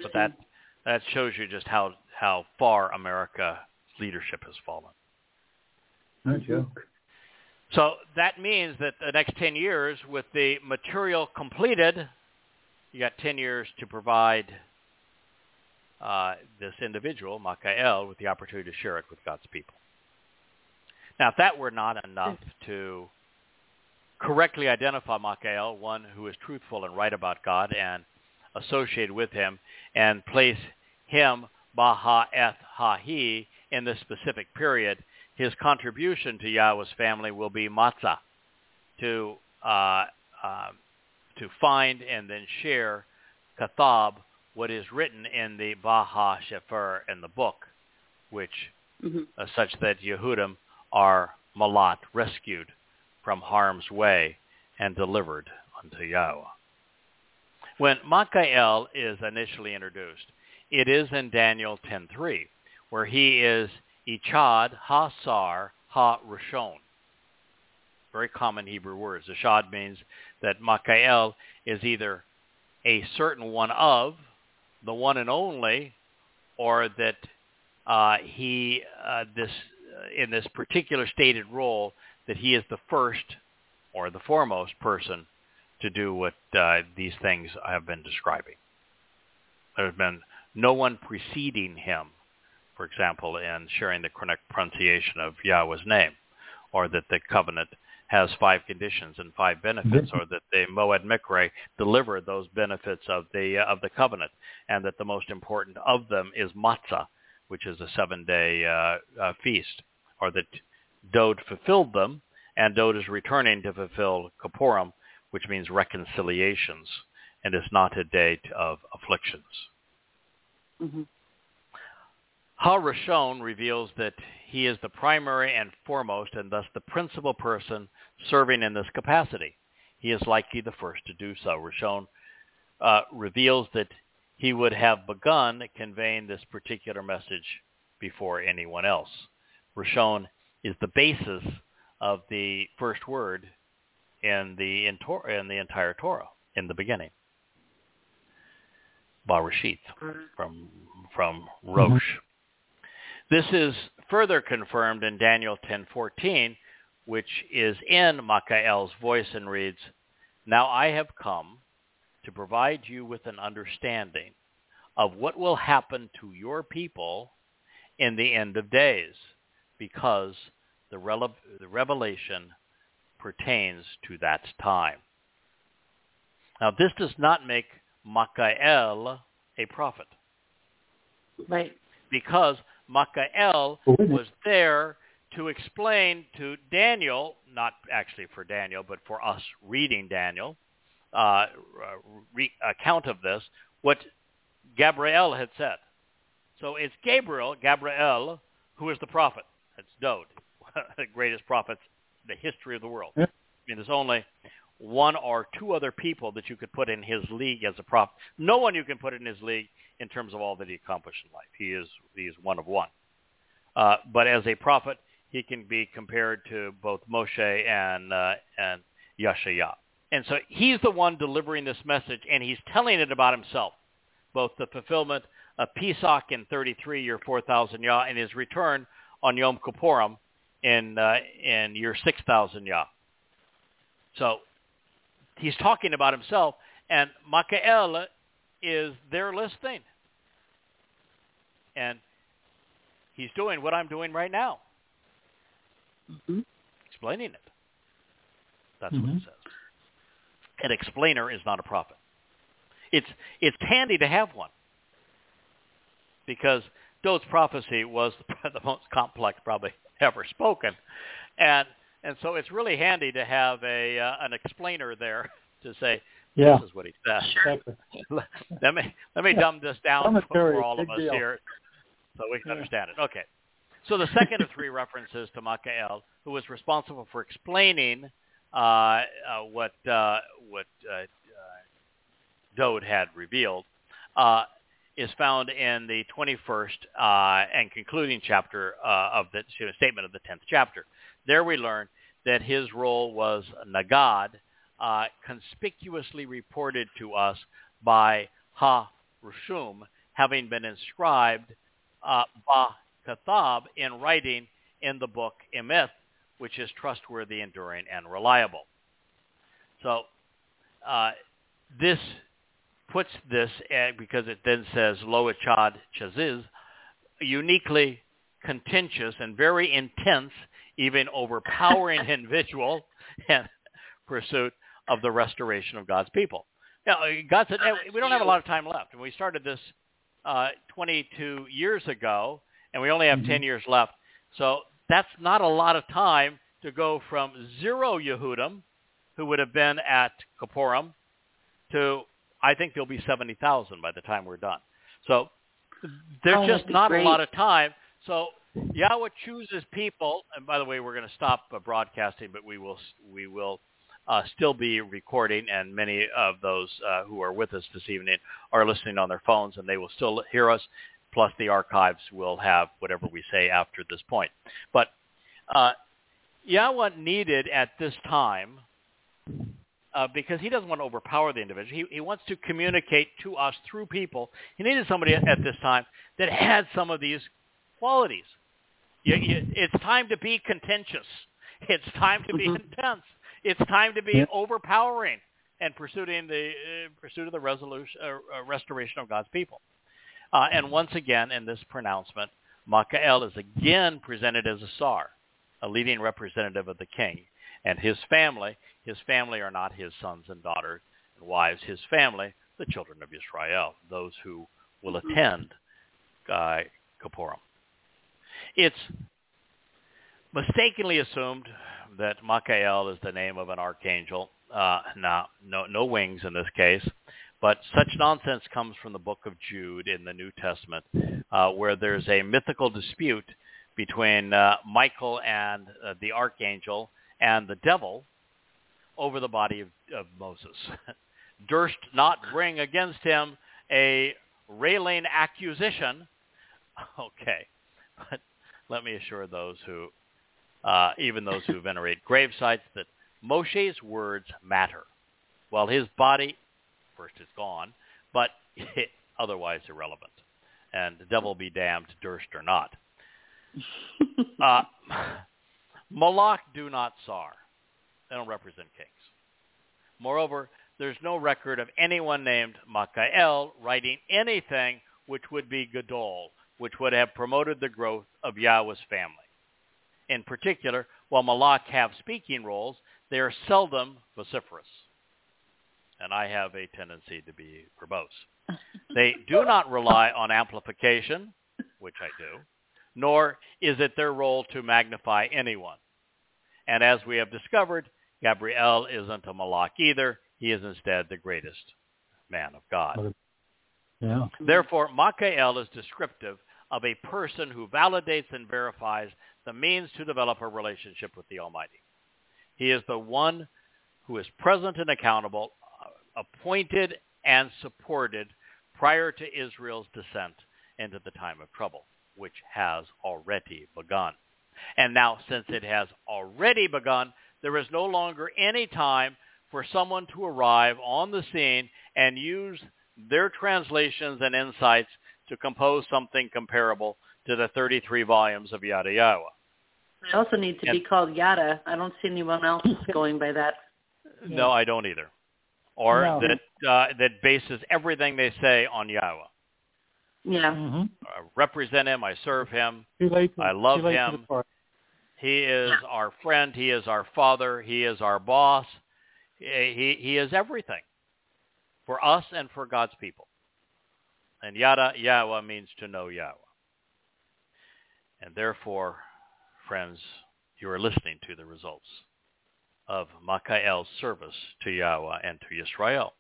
But that that shows you just how how far America leadership has fallen. No joke. So that means that the next 10 years, with the material completed, you got 10 years to provide uh, this individual, Michael, with the opportunity to share it with God's people. Now, if that were not enough to correctly identify Michael, one who is truthful and right about God and associated with him, and place him, Baha'eth Hahi, in this specific period, his contribution to Yahowah's family will be matzah, to uh, uh, to find and then share kathab, what is written in the Baha Shefer in the book, which Mhm. uh, such that Yehudim are malat, rescued from harm's way and delivered unto Yahowah. When Michael is initially introduced, it is in Daniel 10.3, where he is Ichad Hasar Ha-Rishon. very common Hebrew words. Eshad means that Makael is either a certain one of, the one and only, or that uh, he uh, this in this particular stated role that he is the first or the foremost person to do what uh, these things I have been describing. There has been no one preceding him, for example, in sharing the correct pronunciation of Yahowah's name, or that the covenant has five conditions and five benefits, or that the Moed Mikre delivered those benefits of the uh, of the covenant, and that the most important of them is matzah, which is a seven-day uh, uh, feast, or that Dowd fulfilled them, and Dowd is returning to fulfill Kippurim, which means reconciliations, and is not a date of afflictions. Mm-hmm. Ha-Rishon reveals that he is the primary and foremost and thus the principal person serving in this capacity. He is likely the first to do so. Rishon uh, reveals that he would have begun conveying this particular message before anyone else. Rishon is the basis of the first word in the in, in the entire Torah in the beginning. Barashit from from Rosh. Mm-hmm. This is further confirmed in Daniel 10:14, which is in Makael's voice and reads, "Now I have come to provide you with an understanding of what will happen to your people in the end of days, because the, rele- the revelation pertains to that time." Now, this does not make Makael a prophet. Right. Because Makael was there to explain to Daniel, not actually for Daniel, but for us reading Daniel, uh, re- account of this, what Gabriel had said. So it's Gabriel, Gabriel, who is the prophet. It's Dowd, the greatest prophets in the history of the world. Yeah. I mean, there's only one or two other people that you could put in his league as a prophet. No one you can put in his league in terms of all that he accomplished in life. He is he is one of one. Uh, but as a prophet, he can be compared to both Moshe and uh, and Yeshaya. And so he's the one delivering this message, and he's telling it about himself, both the fulfillment of Pesach in 33 year 4,000 Yah, and his return on Yom Kippurim in uh, in year 6,000 Yah. So he's talking about himself, and Makael is there listening. And he's doing what I'm doing right now. Mm-hmm. Explaining it. That's mm-hmm. what it says. An explainer is not a prophet. It's it's handy to have one. Because Dowd's prophecy was the most complex probably ever spoken. And and so it's really handy to have a uh, an explainer there to say, yeah. This is what he said. Sure. let me let me dumb this down Commentary, for all of us deal. here, so we can Yeah. understand it. Okay. So the second of three references to Makael, who was responsible for explaining uh, uh, what uh, what uh, uh, Dowd had revealed, uh, is found in the 21st uh, and concluding chapter uh, of the excuse statement of the 10th chapter. There we learn that his role was Nagad, uh, conspicuously reported to us by Ha Rishum, having been inscribed uh, Ba Kathab in writing in the book Emeth, which is trustworthy, enduring, and reliable. So uh, this puts this, uh, because it then says Lo Echad Chaziz, uniquely contentious and very intense, even overpowering individual and pursuit of the restoration of God's people. Now, God said, hey, we don't have a lot of time left. And we started this uh, 22 years ago, and we only have 10 years left. So that's not a lot of time to go from zero Yehudim, who would have been at Kippurim, to I think there'll be 70,000 by the time we're done. So there's Oh, just not great. a lot of time. So Yahowah chooses people, and by the way, we're going to stop uh, broadcasting, but we will we will uh, still be recording, and many of those uh, who are with us this evening are listening on their phones, and they will still hear us. Plus, the archives will have whatever we say after this point. But uh, Yahowah needed at this time, uh, because he doesn't want to overpower the individual, he, he wants to communicate to us through people. He needed somebody at, this time that had some of these qualities. You, you, it's time to be contentious. It's time to be Mhm. intense. It's time to be Yeah. overpowering and pursuing the uh, pursuit of the resolution, uh, uh, restoration of God's people. Uh, and once again, in this pronouncement, Makael is again presented as a sar, a leading representative of the king and his family. His family are not his sons and daughters and wives. His family, the children of Israel, those who will attend uh, Kippurim. It's mistakenly assumed that Makael is the name of an archangel. Uh, no, no, no wings in this case. But such nonsense comes from the book of Jude in the New Testament, uh, where there's a mythical dispute between uh, Michael and uh, the archangel and the devil over the body of, of Moses. Durst not bring against him a railing accusation. Okay, but let me assure those who, uh, even those who venerate grave sites, that Moshe's words matter. While his body, first is gone, but otherwise irrelevant. And the devil be damned, Durst or not. Uh, Malak do not sar. They don't represent kings. Moreover, there's no record of anyone named Makael writing anything which would be Gadol, which would have promoted the growth of Yahowah's family. In particular, while Malak have speaking roles, they are seldom vociferous. And I have a tendency to be verbose. They do not rely on amplification, which I do, nor is it their role to magnify anyone. And as we have discovered, Gabriel isn't a Malak either. He is instead the greatest man of God. Yeah. Therefore, Makael is descriptive of a person who validates and verifies the means to develop a relationship with the Almighty. He is the one who is present and accountable, uh, appointed and supported prior to Israel's descent into the time of trouble, which has already begun. And now, since it has already begun, there is no longer any time for someone to arrive on the scene and use their translations and insights to compose something comparable to the 33 volumes of Yada Yahowah. I also need to be called Yada. I don't see anyone else going by that. No, I don't either. Or No. that uh, that bases everything they say on Yahowah. Yeah. Mm-hmm. I represent him. I serve him. To, I love too late to him. He is Yeah. our friend. He is our father. He is our boss. He, he, he is everything for us and for God's people. And Yada Yahowah means to know Yahowah. And therefore, friends, you are listening to the results of Makael's service to Yahowah and to Yisrael,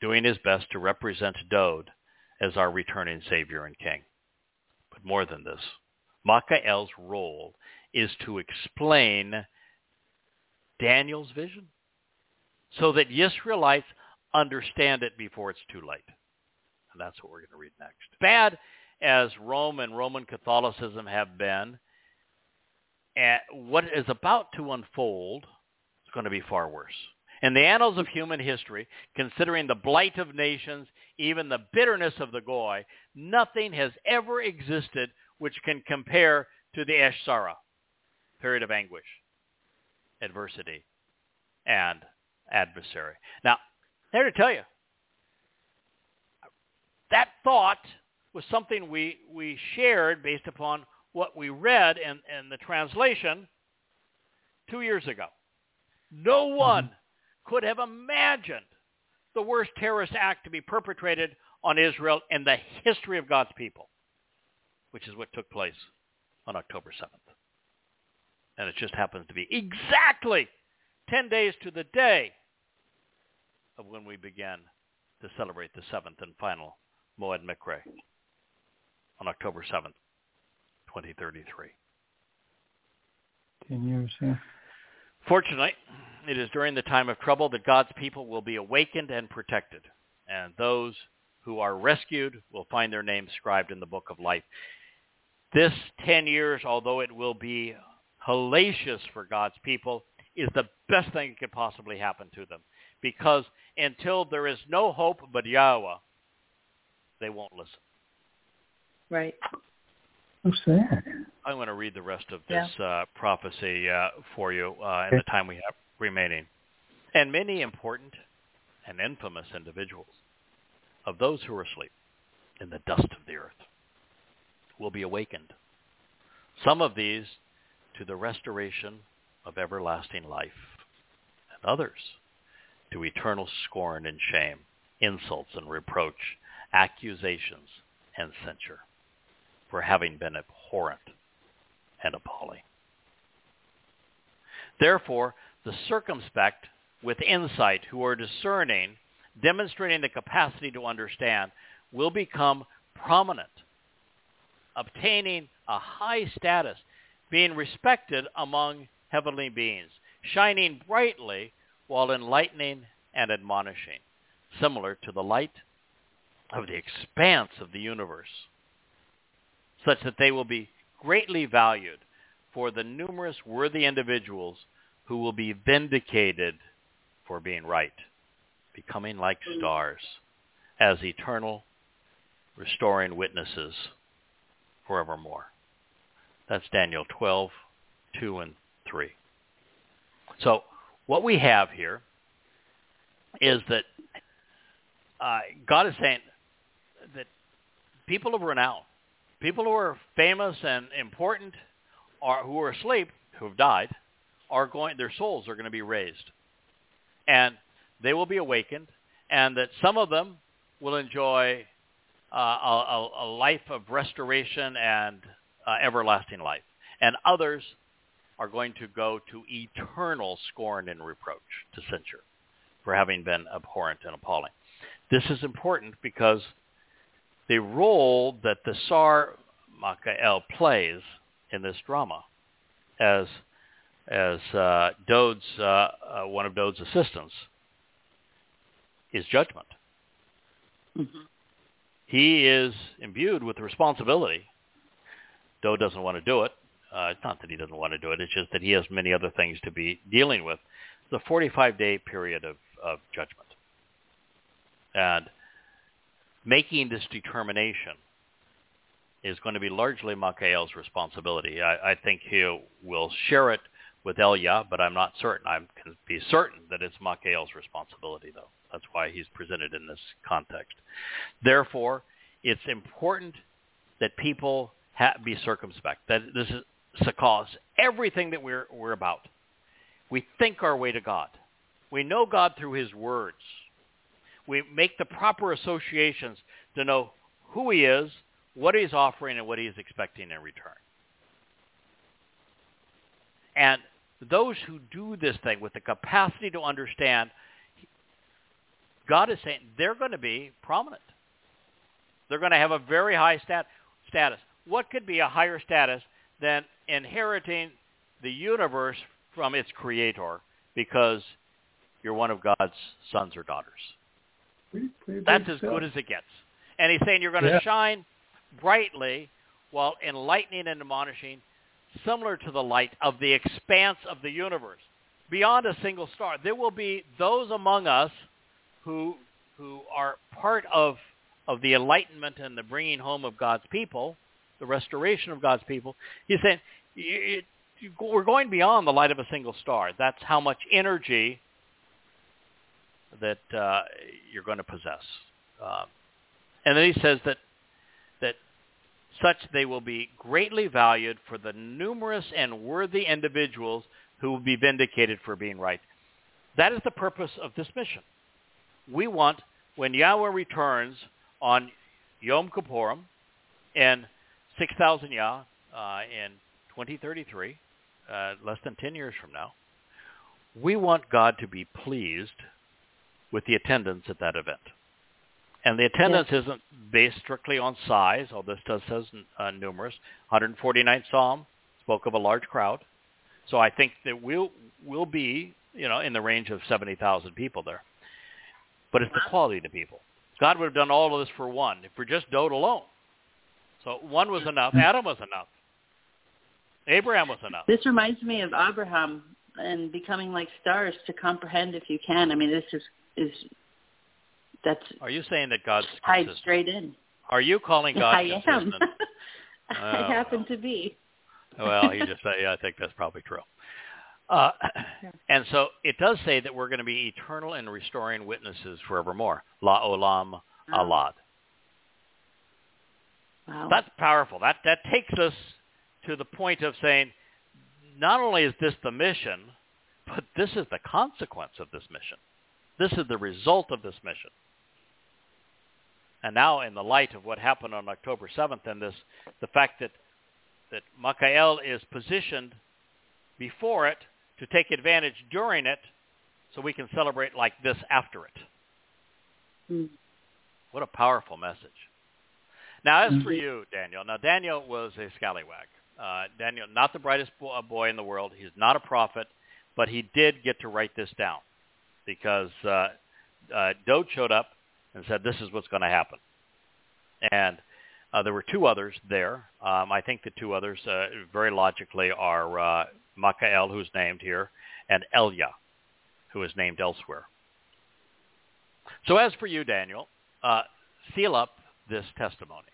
doing his best to represent Dowd as our returning Savior and King. But more than this, Makael's role is to explain Daniel's vision so that Israelites understand it before it's too late. And that's what we're going to read next. Bad as Rome and Roman Catholicism have been, and what is about to unfold is going to be far worse. In the annals of human history, considering the blight of nations, even the bitterness of the Goy, nothing has ever existed which can compare to the Eshsara, period of anguish, adversity, and adversary. Now, there to tell you, that thought was something we, we shared based upon what we read in, in the translation two years ago. No mm-hmm. one could have imagined the worst terrorist act to be perpetrated on Israel in the history of God's people, which is what took place on October 7th. And it just happens to be exactly 10 days to the day of when we began to celebrate the seventh and final Moed Mikre on October 7th, 2033. Ten years. Yeah. Fortunately, it is during the time of trouble that God's people will be awakened and protected, and those who are rescued will find their names scribed in the book of life. This 10 years, although it will be hellacious for God's people is the best thing that could possibly happen to them. Because until there is no hope but Yahowah, they won't listen. Right. So sad. I'm going to read the rest of Yeah. this uh, prophecy uh, for you uh, in the time we have remaining. And many important and infamous individuals of those who are asleep in the dust of the earth will be awakened. Some of these to the restoration of everlasting life, and others to eternal scorn and shame, insults and reproach, accusations and censure for having been abhorrent and appalling. Therefore, the circumspect with insight who are discerning, demonstrating the capacity to understand, will become prominent, obtaining a high status, being respected among heavenly beings, shining brightly while enlightening and admonishing, similar to the light of the expanse of the universe, such that they will be greatly valued for the numerous worthy individuals who will be vindicated for being right, becoming like stars as eternal restoring witnesses forevermore. That's Daniel 12, 2 and 3. So what we have here is that uh, God is saying that people of renown, people who are famous and important, are who are asleep, who have died, are going. Their souls are going to be raised, and they will be awakened, and that some of them will enjoy uh, a, a, life of restoration and uh, everlasting life, and others are going to go to eternal scorn and reproach, to censure, for having been abhorrent and appalling. This is important because the role that the Sar Michael plays in this drama as as uh, Dowd's uh, uh, one of Dowd's assistants is judgment. Mm-hmm. He is imbued with the responsibility. Dowd doesn't want to do it. Uh, it's not that he doesn't want to do it. It's just that he has many other things to be dealing with. It's a 45-day period of, of judgment. And making this determination is going to be largely Michael's responsibility. I, I think he will share it with Elia, but I'm not certain. I can be certain that it's Michael's responsibility, though. That's why he's presented in this context. Therefore, it's important that people ha- be circumspect. That this is sakal, everything that we're we're about. We think our way to God. We know God through His words. We make the proper associations to know who He is, what He's offering, and what He is expecting in return. And those who do this thing with the capacity to understand, God is saying they're going to be prominent. They're going to have a very high stat- status. What could be a higher status than inheriting the universe from its creator because you're one of God's sons or daughters? Pretty, pretty That's as good as it gets. And he's saying you're going to Yeah. shine brightly while enlightening and admonishing, similar to the light of the expanse of the universe, beyond a single star. There will be those among us who who are part of of the enlightenment and the bringing home of God's people, the restoration of God's people. He's saying you, we're going beyond the light of a single star. That's how much energy that uh, you're going to possess. Um, and then he says that that such they will be greatly valued for the numerous and worthy individuals who will be vindicated for being right. That is the purpose of this mission. We want, when Yahowah returns on Yom Kippurim in 6,000 Yah uh, in 2033, uh, less than 10 years from now, we want God to be pleased with the attendance at that event. And the attendance isn't based strictly on size, although this does says uh, numerous. 149th Psalm spoke of a large crowd. So I think that we'll, we'll be, you know, in the range of 70,000 people there. But it's the quality of the people. God would have done all of this for one, if we're just Dowd alone. So one was enough. Adam was enough. Abraham was enough. This reminds me of Abraham and becoming like stars to comprehend if you can. I mean, this is is that's Are you saying that God's consistent? straight in. Are you calling God I am. consistent? I Oh, happen well. to be. well, he just said, yeah, I think that's probably true. Uh, and so it does say that we're going to be eternal and restoring witnesses forevermore. La olam alad. Wow. That's powerful. That that takes us to the point of saying, not only is this the mission, but this is the consequence of this mission. This is the result of this mission. And now, in the light of what happened on October 7th, and this, the fact that that Makael is positioned before it to take advantage during it, so we can celebrate like this after it. Mm. What a powerful message. Now, as for Mhm. you, Daniel, now Daniel was a scallywag. Uh, Daniel, not the brightest bo- uh, boy in the world. He's not a prophet, but he did get to write this down because uh, uh, Dowd showed up and said, this is what's going to happen. And uh, there were two others there. Um, I think the two others, uh, very logically, are uh, Makael, who's named here, and Elia, who is named elsewhere. So as for you, Daniel, uh, seal up this testimony,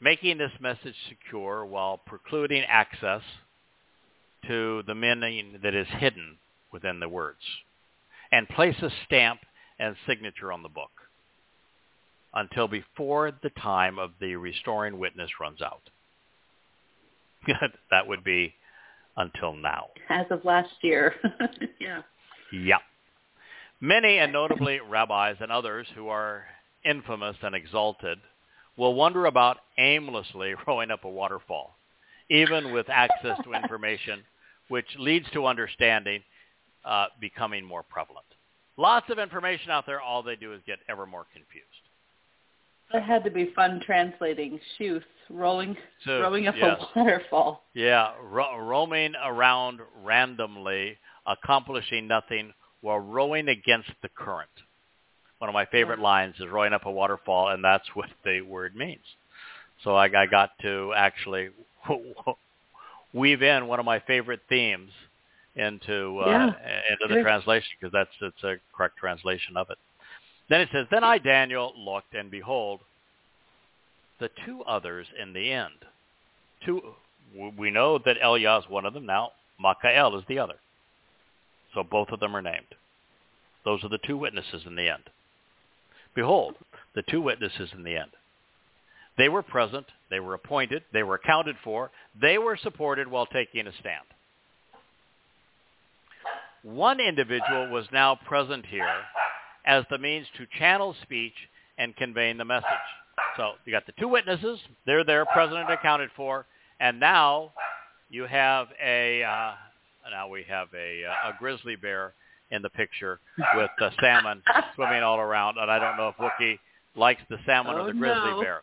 making this message secure while precluding access to the meaning that is hidden within the words, and place a stamp and signature on the book until before the time of the restoring witness runs out. that would be until now. As of last year. yeah. Yeah. Many, and notably rabbis and others who are infamous and exalted, will wonder about aimlessly rowing up a waterfall, even with access to information which leads to understanding uh, becoming more prevalent. Lots of information out there. All they do is get ever more confused. It had to be fun translating Shuth, rolling, So, rowing up yes. a waterfall. Yeah, ro- roaming around randomly, accomplishing nothing while rowing against the current. One of my favorite lines is rowing up a waterfall, and that's what the word means. So I, I got to actually weave in one of my favorite themes into uh, Yeah, into the translation because that's it's a correct translation of it. Then it says, "Then I Daniel looked, and behold, the two others in the end. Two, we know that Elia is one of them. Now Makael is the other. So both of them are named. Those are the two witnesses in the end. Behold, the two witnesses in the end. They were present. They were appointed. They were accounted for. They were supported while taking a stand. One individual was now present here as the means to channel speech and conveying the message. So you got the two witnesses. They're there, present and accounted for. And now you have a, uh, now we have a, uh, a grizzly bear in the picture with the salmon swimming all around. And I don't know if Wookie likes the salmon or Oh, the grizzly no. bear.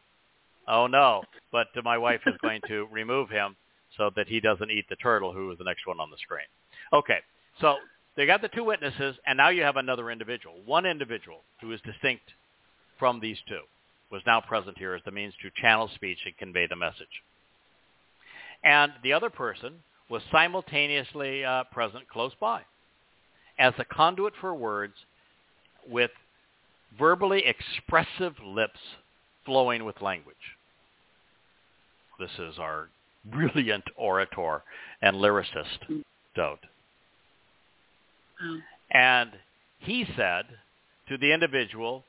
Oh, no. But my wife is going to remove him so that he doesn't eat the turtle, who is the next one on the screen. Okay, so they got the two witnesses, and now you have another individual. One individual who is distinct from these two was now present here as the means to channel speech and convey the message. And the other person was simultaneously uh, present close by as a conduit for words with verbally expressive lips flowing with language. This is our brilliant orator and lyricist, Dowd. And he said to the individual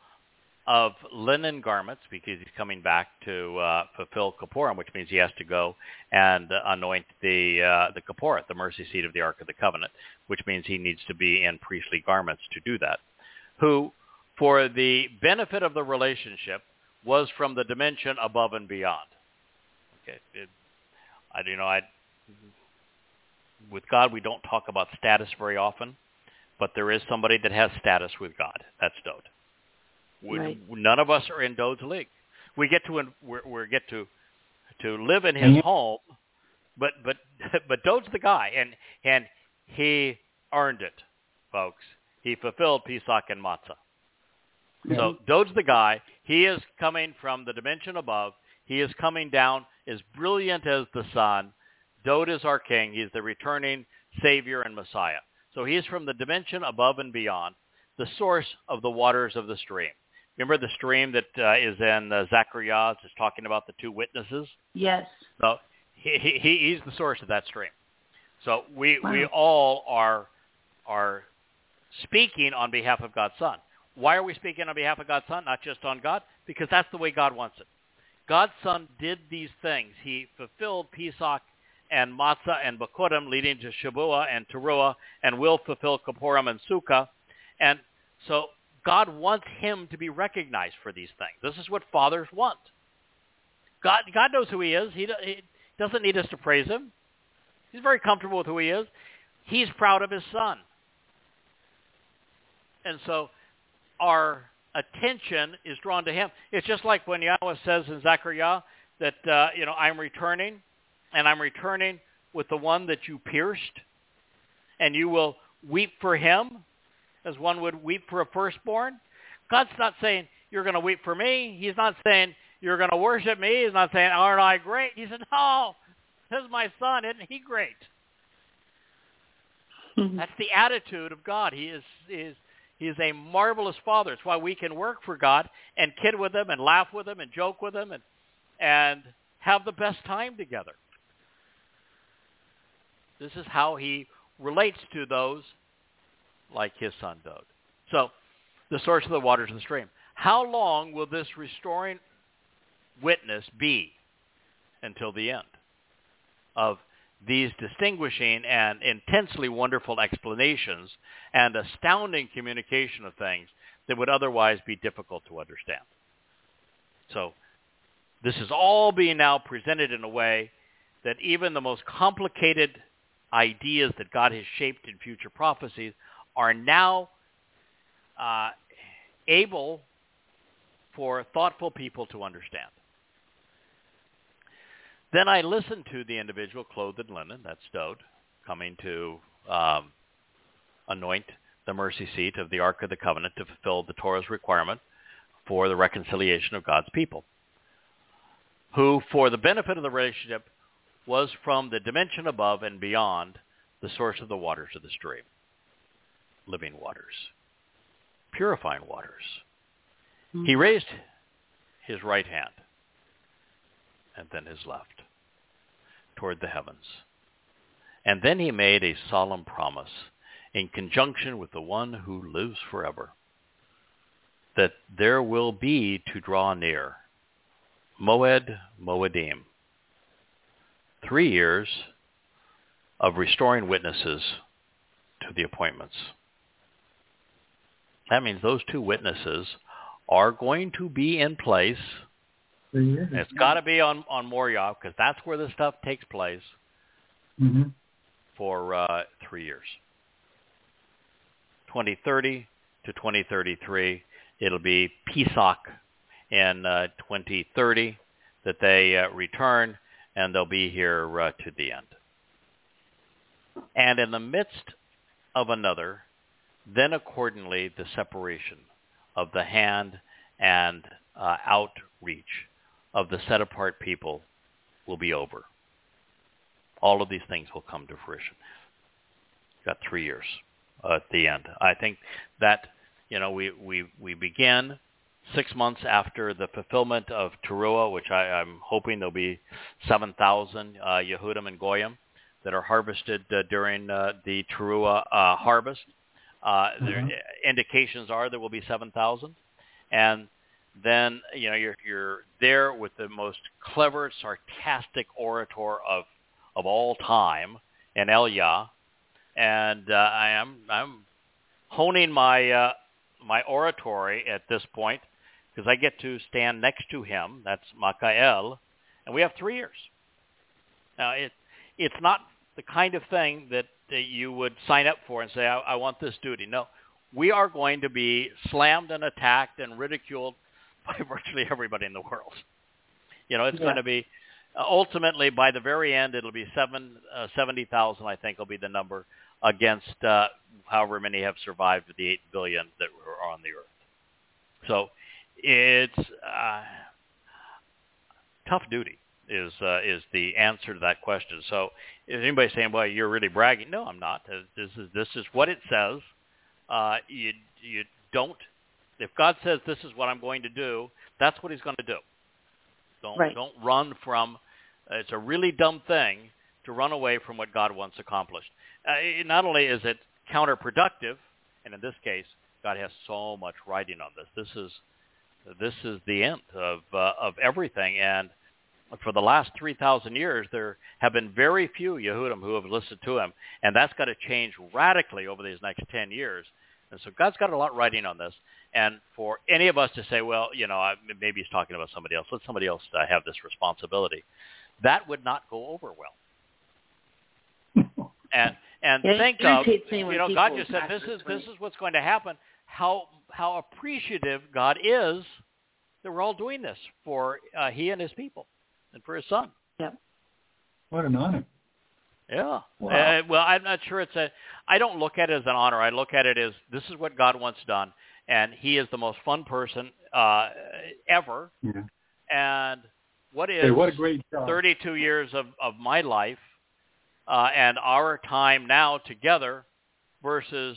of linen garments, because he's coming back to uh, fulfill Kippurim, which means he has to go and anoint the uh, the Kipporet, the mercy seat of the Ark of the Covenant, which means he needs to be in priestly garments to do that. Who, for the benefit of the relationship, was from the dimension above and beyond. Okay, it, I you know I with God we don't talk about status very often, but there is somebody that has status with God. That's Dowd. We, Right. None of us are in Dowd's league. We get to we we get to to live in his home, but but but Dowd's the guy, and and he earned it, folks. He fulfilled Pesach and Matzah. So Dowd's the guy. He is coming from the dimension above. He is coming down as brilliant as the sun, Dowd is our king. He's the returning Savior and Messiah. So he's from the dimension above and beyond, the source of the waters of the stream. Remember the stream that uh, is in uh, Zechariah is talking about the two witnesses? Yes. So he, he, he's the source of that stream. So we, Wow. we all are, are speaking on behalf of God's Son. Why are we speaking on behalf of God's Son, not just on God? Because that's the way God wants it. God's Son did these things. He fulfilled Pesach and Matzah and Bakurim, leading to Shavuah and Teruah, and will fulfill Kippurim and Sukkah. And so God wants him to be recognized for these things. This is what fathers want. God, God knows who he is. He, he doesn't need us to praise him. He's very comfortable with who he is. He's proud of his son. And so our attention is drawn to him. It's just like when Yahowah says in Zechariah that, uh, you know, I'm returning, and I'm returning with the one that you pierced, and you will weep for him as one would weep for a firstborn. God's not saying, you're going to weep for me. He's not saying, you're going to worship me. He's not saying, aren't I great? He said, no, this is my son. Isn't he great? Hmm. That's the attitude of God. He is, is he is a marvelous father. It's why we can work for God and kid with him and laugh with him and joke with him and and have the best time together. This is how he relates to those like his son Dowd. So, the source of the waters of the stream. How long will this restoring witness be until the end of these distinguishing and intensely wonderful explanations and astounding communication of things that would otherwise be difficult to understand. So this is all being now presented in a way that even the most complicated ideas that God has shaped in future prophecies are now uh, able for thoughtful people to understand. Then I listened to the individual clothed in linen, that's Dowd, coming to um, anoint the mercy seat of the Ark of the Covenant to fulfill the Torah's requirement for the reconciliation of God's people, who, for the benefit of the relationship, was from the dimension above and beyond the source of the waters of the stream, living waters, purifying waters. He mm-hmm. raised his right hand and then his left toward the heavens. And then he made a solemn promise in conjunction with the one who lives forever that there will be to draw near Moed Moedim, three years of restoring witnesses to the appointments. That means those two witnesses are going to be in place and it's got to be on on Moriah because that's where the stuff takes place hmm for uh, three years. 2030 to 2033, it'll be Pesach in uh, 2030 that they uh, return, and they'll be here uh, to the end. And in the midst of another, then accordingly the separation of the hand and uh, outreach of the set-apart people will be over. All of these things will come to fruition. Got three years uh, at the end. I think that you know we we we begin six months after the fulfillment of Teruah, which I, I'm hoping there'll be seven thousand uh, Yehudim and Goyim that are harvested uh, during uh, the Teruah uh, harvest. Uh, there, Mhm. indications are there will be seven thousand, and then you know you're you're there with the most clever, sarcastic orator of of all time, in Elia, and uh, I am I'm honing my uh, my oratory at this point because I get to stand next to him. That's Makael, and we have three years. Now it it's not the kind of thing that, that you would sign up for and say I, I want this duty. No, we are going to be slammed and attacked and ridiculed by virtually everybody in the world. You know, it's Yeah. going to be uh, ultimately by the very end it'll be seven uh, seventy thousand. I think will be the number against uh, however many have survived the eight billion that were on the earth. So it's uh, tough duty, is uh, is the answer to that question. So, is anybody saying, "Well, you're really bragging"? No, I'm not. This is this is what it says. Uh, you you don't. If God says this is what I'm going to do, that's what He's going to do. Don't Right. don't run from. Uh, it's a really dumb thing to run away from what God wants accomplished. Uh, it- not only is it counterproductive, and in this case, God has so much writing on this. This is this is the end of uh, of everything, and for the last 3,000 years, there have been very few Yehudim who have listened to him, and that's got to change radically over these next 10 years. And so God's got a lot writing on this. And for any of us to say, well, you know, maybe he's talking about somebody else, let somebody else uh, have this responsibility, that would not go over well. And and Yeah, think of, irritates me when you know, God just said this this is this is what's going to happen. How how appreciative God is that we're all doing this for uh, He and His people and for His Son. Yep. What an honor. Yeah. Wow. Uh, well, I'm not sure it's a. I don't look at it as an honor. I look at it as this is what God wants done, and He is the most fun person uh, ever. Yeah. And what is Hey, what a great job. 32 years of, of my life uh, and our time now together versus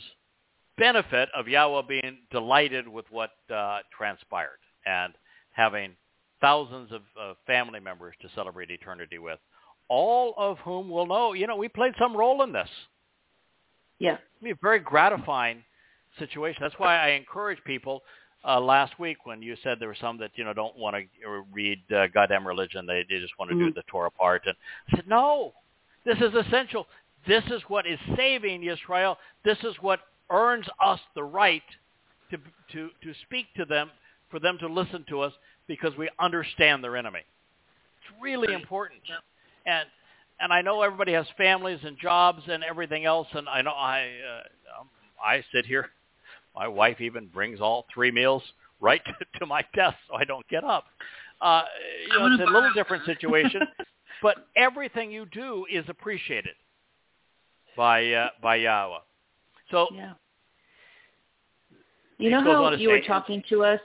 benefit of Yahowah being delighted with what uh, transpired and having thousands of uh, family members to celebrate eternity with, all of whom will know, you know, we played some role in this. Yeah. It'd be a very gratifying situation. That's why I encourage people uh, last week when you said there were some that you know don't want to read uh, goddamn religion. They they just want to do Mhm. the Torah part. And I said, no, this is essential. This is what is saving Israel. This is what earns us the right to to to speak to them, for them to listen to us because we understand their enemy. It's really important. And and I know everybody has families and jobs and everything else. And I know I uh, um, I sit here. My wife even brings all three meals right to, to my desk so I don't get up. Uh, you know, it's a little different situation, but everything you do is appreciated by uh, by Yahowah. So Yeah. You know how you were talking to us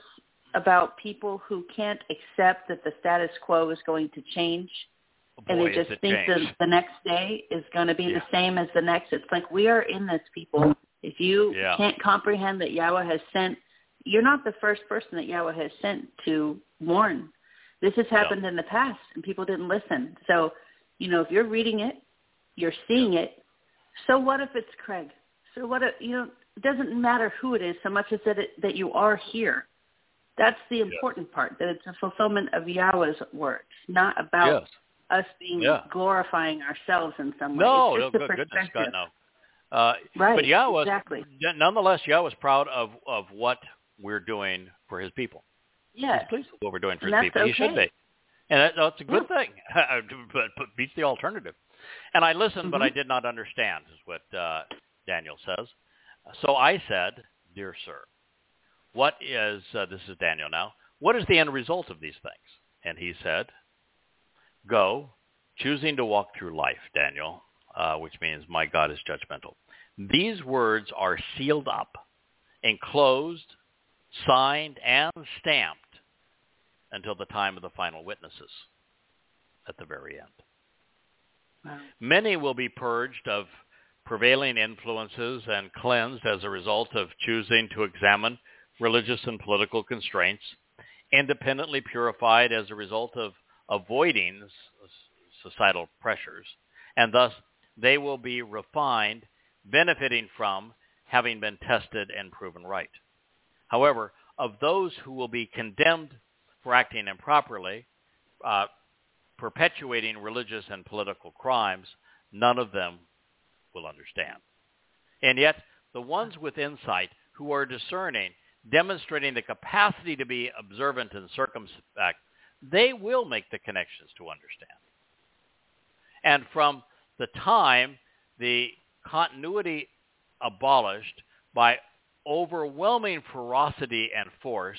about people who can't accept that the status quo is going to change and boy, they just think changed. that the next day is going to be Yeah. the same as the next. It's like we are in this, people. If you Yeah. can't comprehend that Yahowah has sent, you're not the first person that Yahowah has sent to warn. This has happened in the past, and people didn't listen. So, you know, if you're reading it, you're seeing it. So what if it's Craig? So what if you know? It doesn't matter who it is so much as that it, that you are here. That's the important part. That it's a fulfillment of Yahowah's words, not about yes. us being Yeah. glorifying ourselves in some way. No, it's no, just a good goodness. God, no. Uh, Right, but Yahweh, exactly. nonetheless, Yahowah's proud of of what we're doing for His people. Yes, He's pleased with what we're doing for And His people. He should be, and that, that's a good thing. but, but beats the alternative. And I listened, but I Mhm. did not understand, is what uh, Daniel says. So I said, "Dear sir, what is uh, this is Daniel now? What is the end result of these things?" And he said, "Go, choosing to walk through life, Daniel, uh, which means my God is judgmental. These words are sealed up, enclosed, signed, and stamped until the time of the final witnesses at the very end. Wow. Many will be purged of prevailing influences and cleansed as a result of choosing to examine religious and political constraints, independently purified as a result of avoiding societal pressures, and thus they will be refined, benefiting from having been tested and proven right. However, of those who will be condemned for acting improperly, uh, perpetuating religious and political crimes, none of them will understand. And yet, the ones with insight who are discerning, demonstrating the capacity to be observant and circumspect, they will make the connections to understand. And from the time the continuity abolished by overwhelming ferocity and force,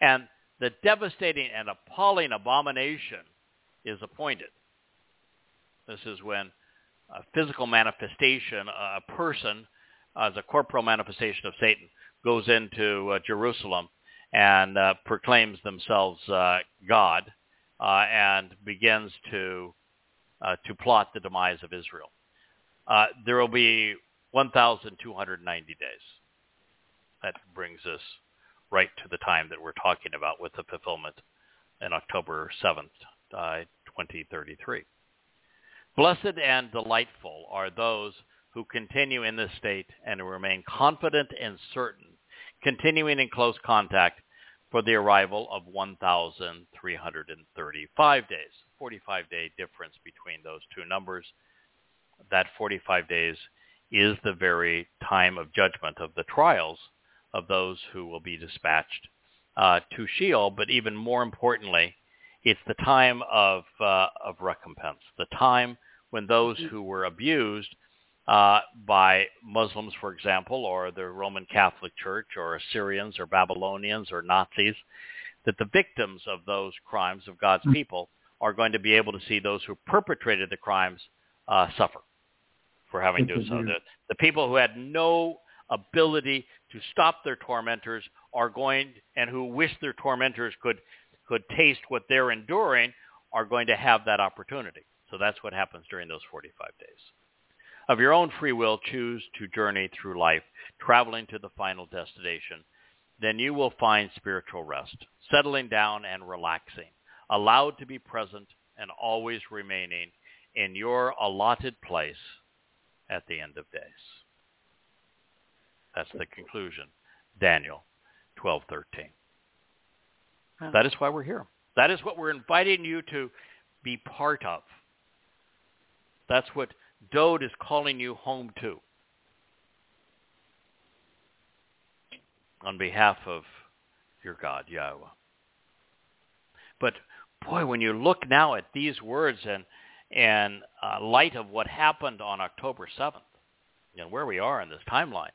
and the devastating and appalling abomination is appointed. This is when a physical manifestation, a person as a corporal manifestation of Satan, goes into uh, Jerusalem and uh, proclaims themselves uh, God and begins to to plot the demise of Israel. There will be 1,290 days. That brings us right to the time that we're talking about with the fulfillment in October 7th, uh, 2033. Blessed and delightful are those who continue in this state and remain confident and certain, continuing in close contact for the arrival of 1,335 days. 45-day difference between those two numbers. That 45 days is the very time of judgment of the trials of those who will be dispatched uh, to Sheol, but even more importantly, it's the time of, uh, of recompense, the time when those mm-hmm. who were abused uh, by Muslims, for example, or the Roman Catholic Church, or Assyrians, or Babylonians, or Nazis, that the victims of those crimes of God's mm-hmm. people are going to be able to see those who perpetrated the crimes uh, suffer for having to do so. The, the people who had no ability to stop their tormentors are going, and who wish their tormentors could could taste what they're enduring, are going to have that opportunity. So that's what happens during those 45 days. Of your own free will, choose to journey through life, traveling to the final destination. Then you will find spiritual rest, settling down and relaxing, allowed to be present and always remaining in your allotted place at the end of days. That's the conclusion. Daniel 12:13. That is why we're here. That is what we're inviting you to be part of. That's what Dowd is calling you home to. On behalf of your God, Yahowah. But boy, when you look now at these words and and uh, light of what happened on October 7th and where we are in this timeline,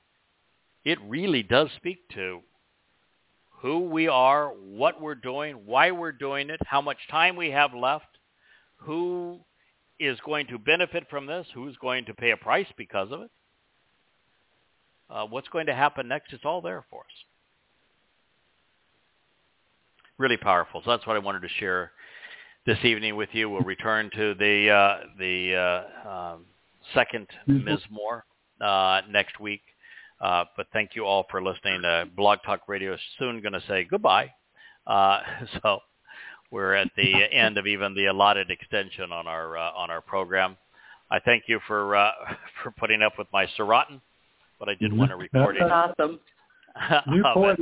it really does speak to who we are, what we're doing, why we're doing it, how much time we have left, who is going to benefit from this, who's going to pay a price because of it, uh, what's going to happen next, it's all there for us. Really powerful. So that's what I wanted to share this evening with you. We'll return to the uh, the uh, um, second Mizmor uh, next week. Uh, but thank you all for listening. Uh, Blog Talk Radio is soon going to say goodbye. Uh, so we're at the end of even the allotted extension on our uh, on our program. I thank you for uh, for putting up with my Surrotten, but I did mm-hmm. want to record That's it. Awesome. New poet.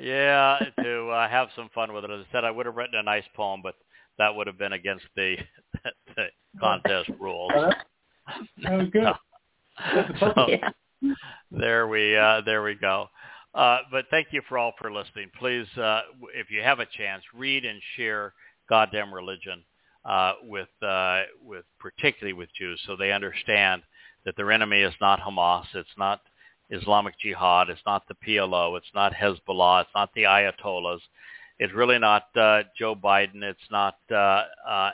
Yeah, to uh, have some fun with it. As I said, I would have written a nice poem, but that would have been against the, the contest rules. Oh, good. so, yeah there we uh, there we go. Uh, but thank you for all for listening. Please, uh, if you have a chance, read and share Goddamn Religion uh, with uh, with particularly with Jews, so they understand that their enemy is not Hamas, it's not Islamic Jihad, it's not the PLO, it's not Hezbollah, it's not the Ayatollahs, it's really not uh, Joe Biden, it's not uh, uh,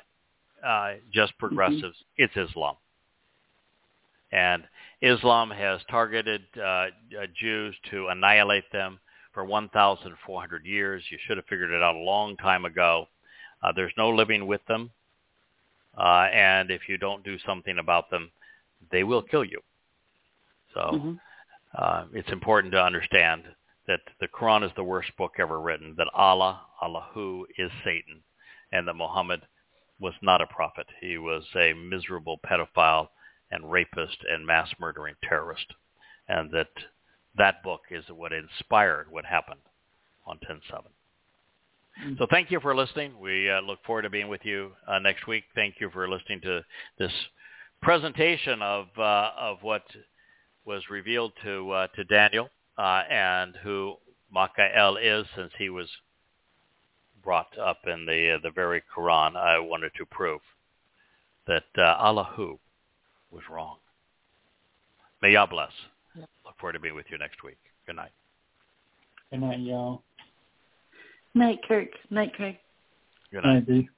uh, just mm-hmm. progressives, mm-hmm. it's Islam. And Islam has targeted uh, uh, Jews to annihilate them for 1,400 years. You should have figured it out a long time ago. Uh, there's no living with them. Uh, and if you don't do something about them, they will kill you. So mm-hmm. uh, it's important to understand that the Quran is the worst book ever written, that Allah, Allahu, is Satan, and that Muhammad was not a prophet. He was a miserable pedophile and rapist and mass murdering terrorist, and that that book is what inspired what happened on 10-7. Mm-hmm. So thank you for listening. We uh, look forward to being with you uh, next week. Thank you for listening to this presentation of uh, of what was revealed to uh, to Daniel uh, and who Michael is, since he was brought up in the uh, the very Quran. I wanted to prove that Allahu was wrong. May Yah bless. Yep. Look forward to being with you next week. Good night. Good night, y'all. Night, Kirk. Night, Craig. Good night. night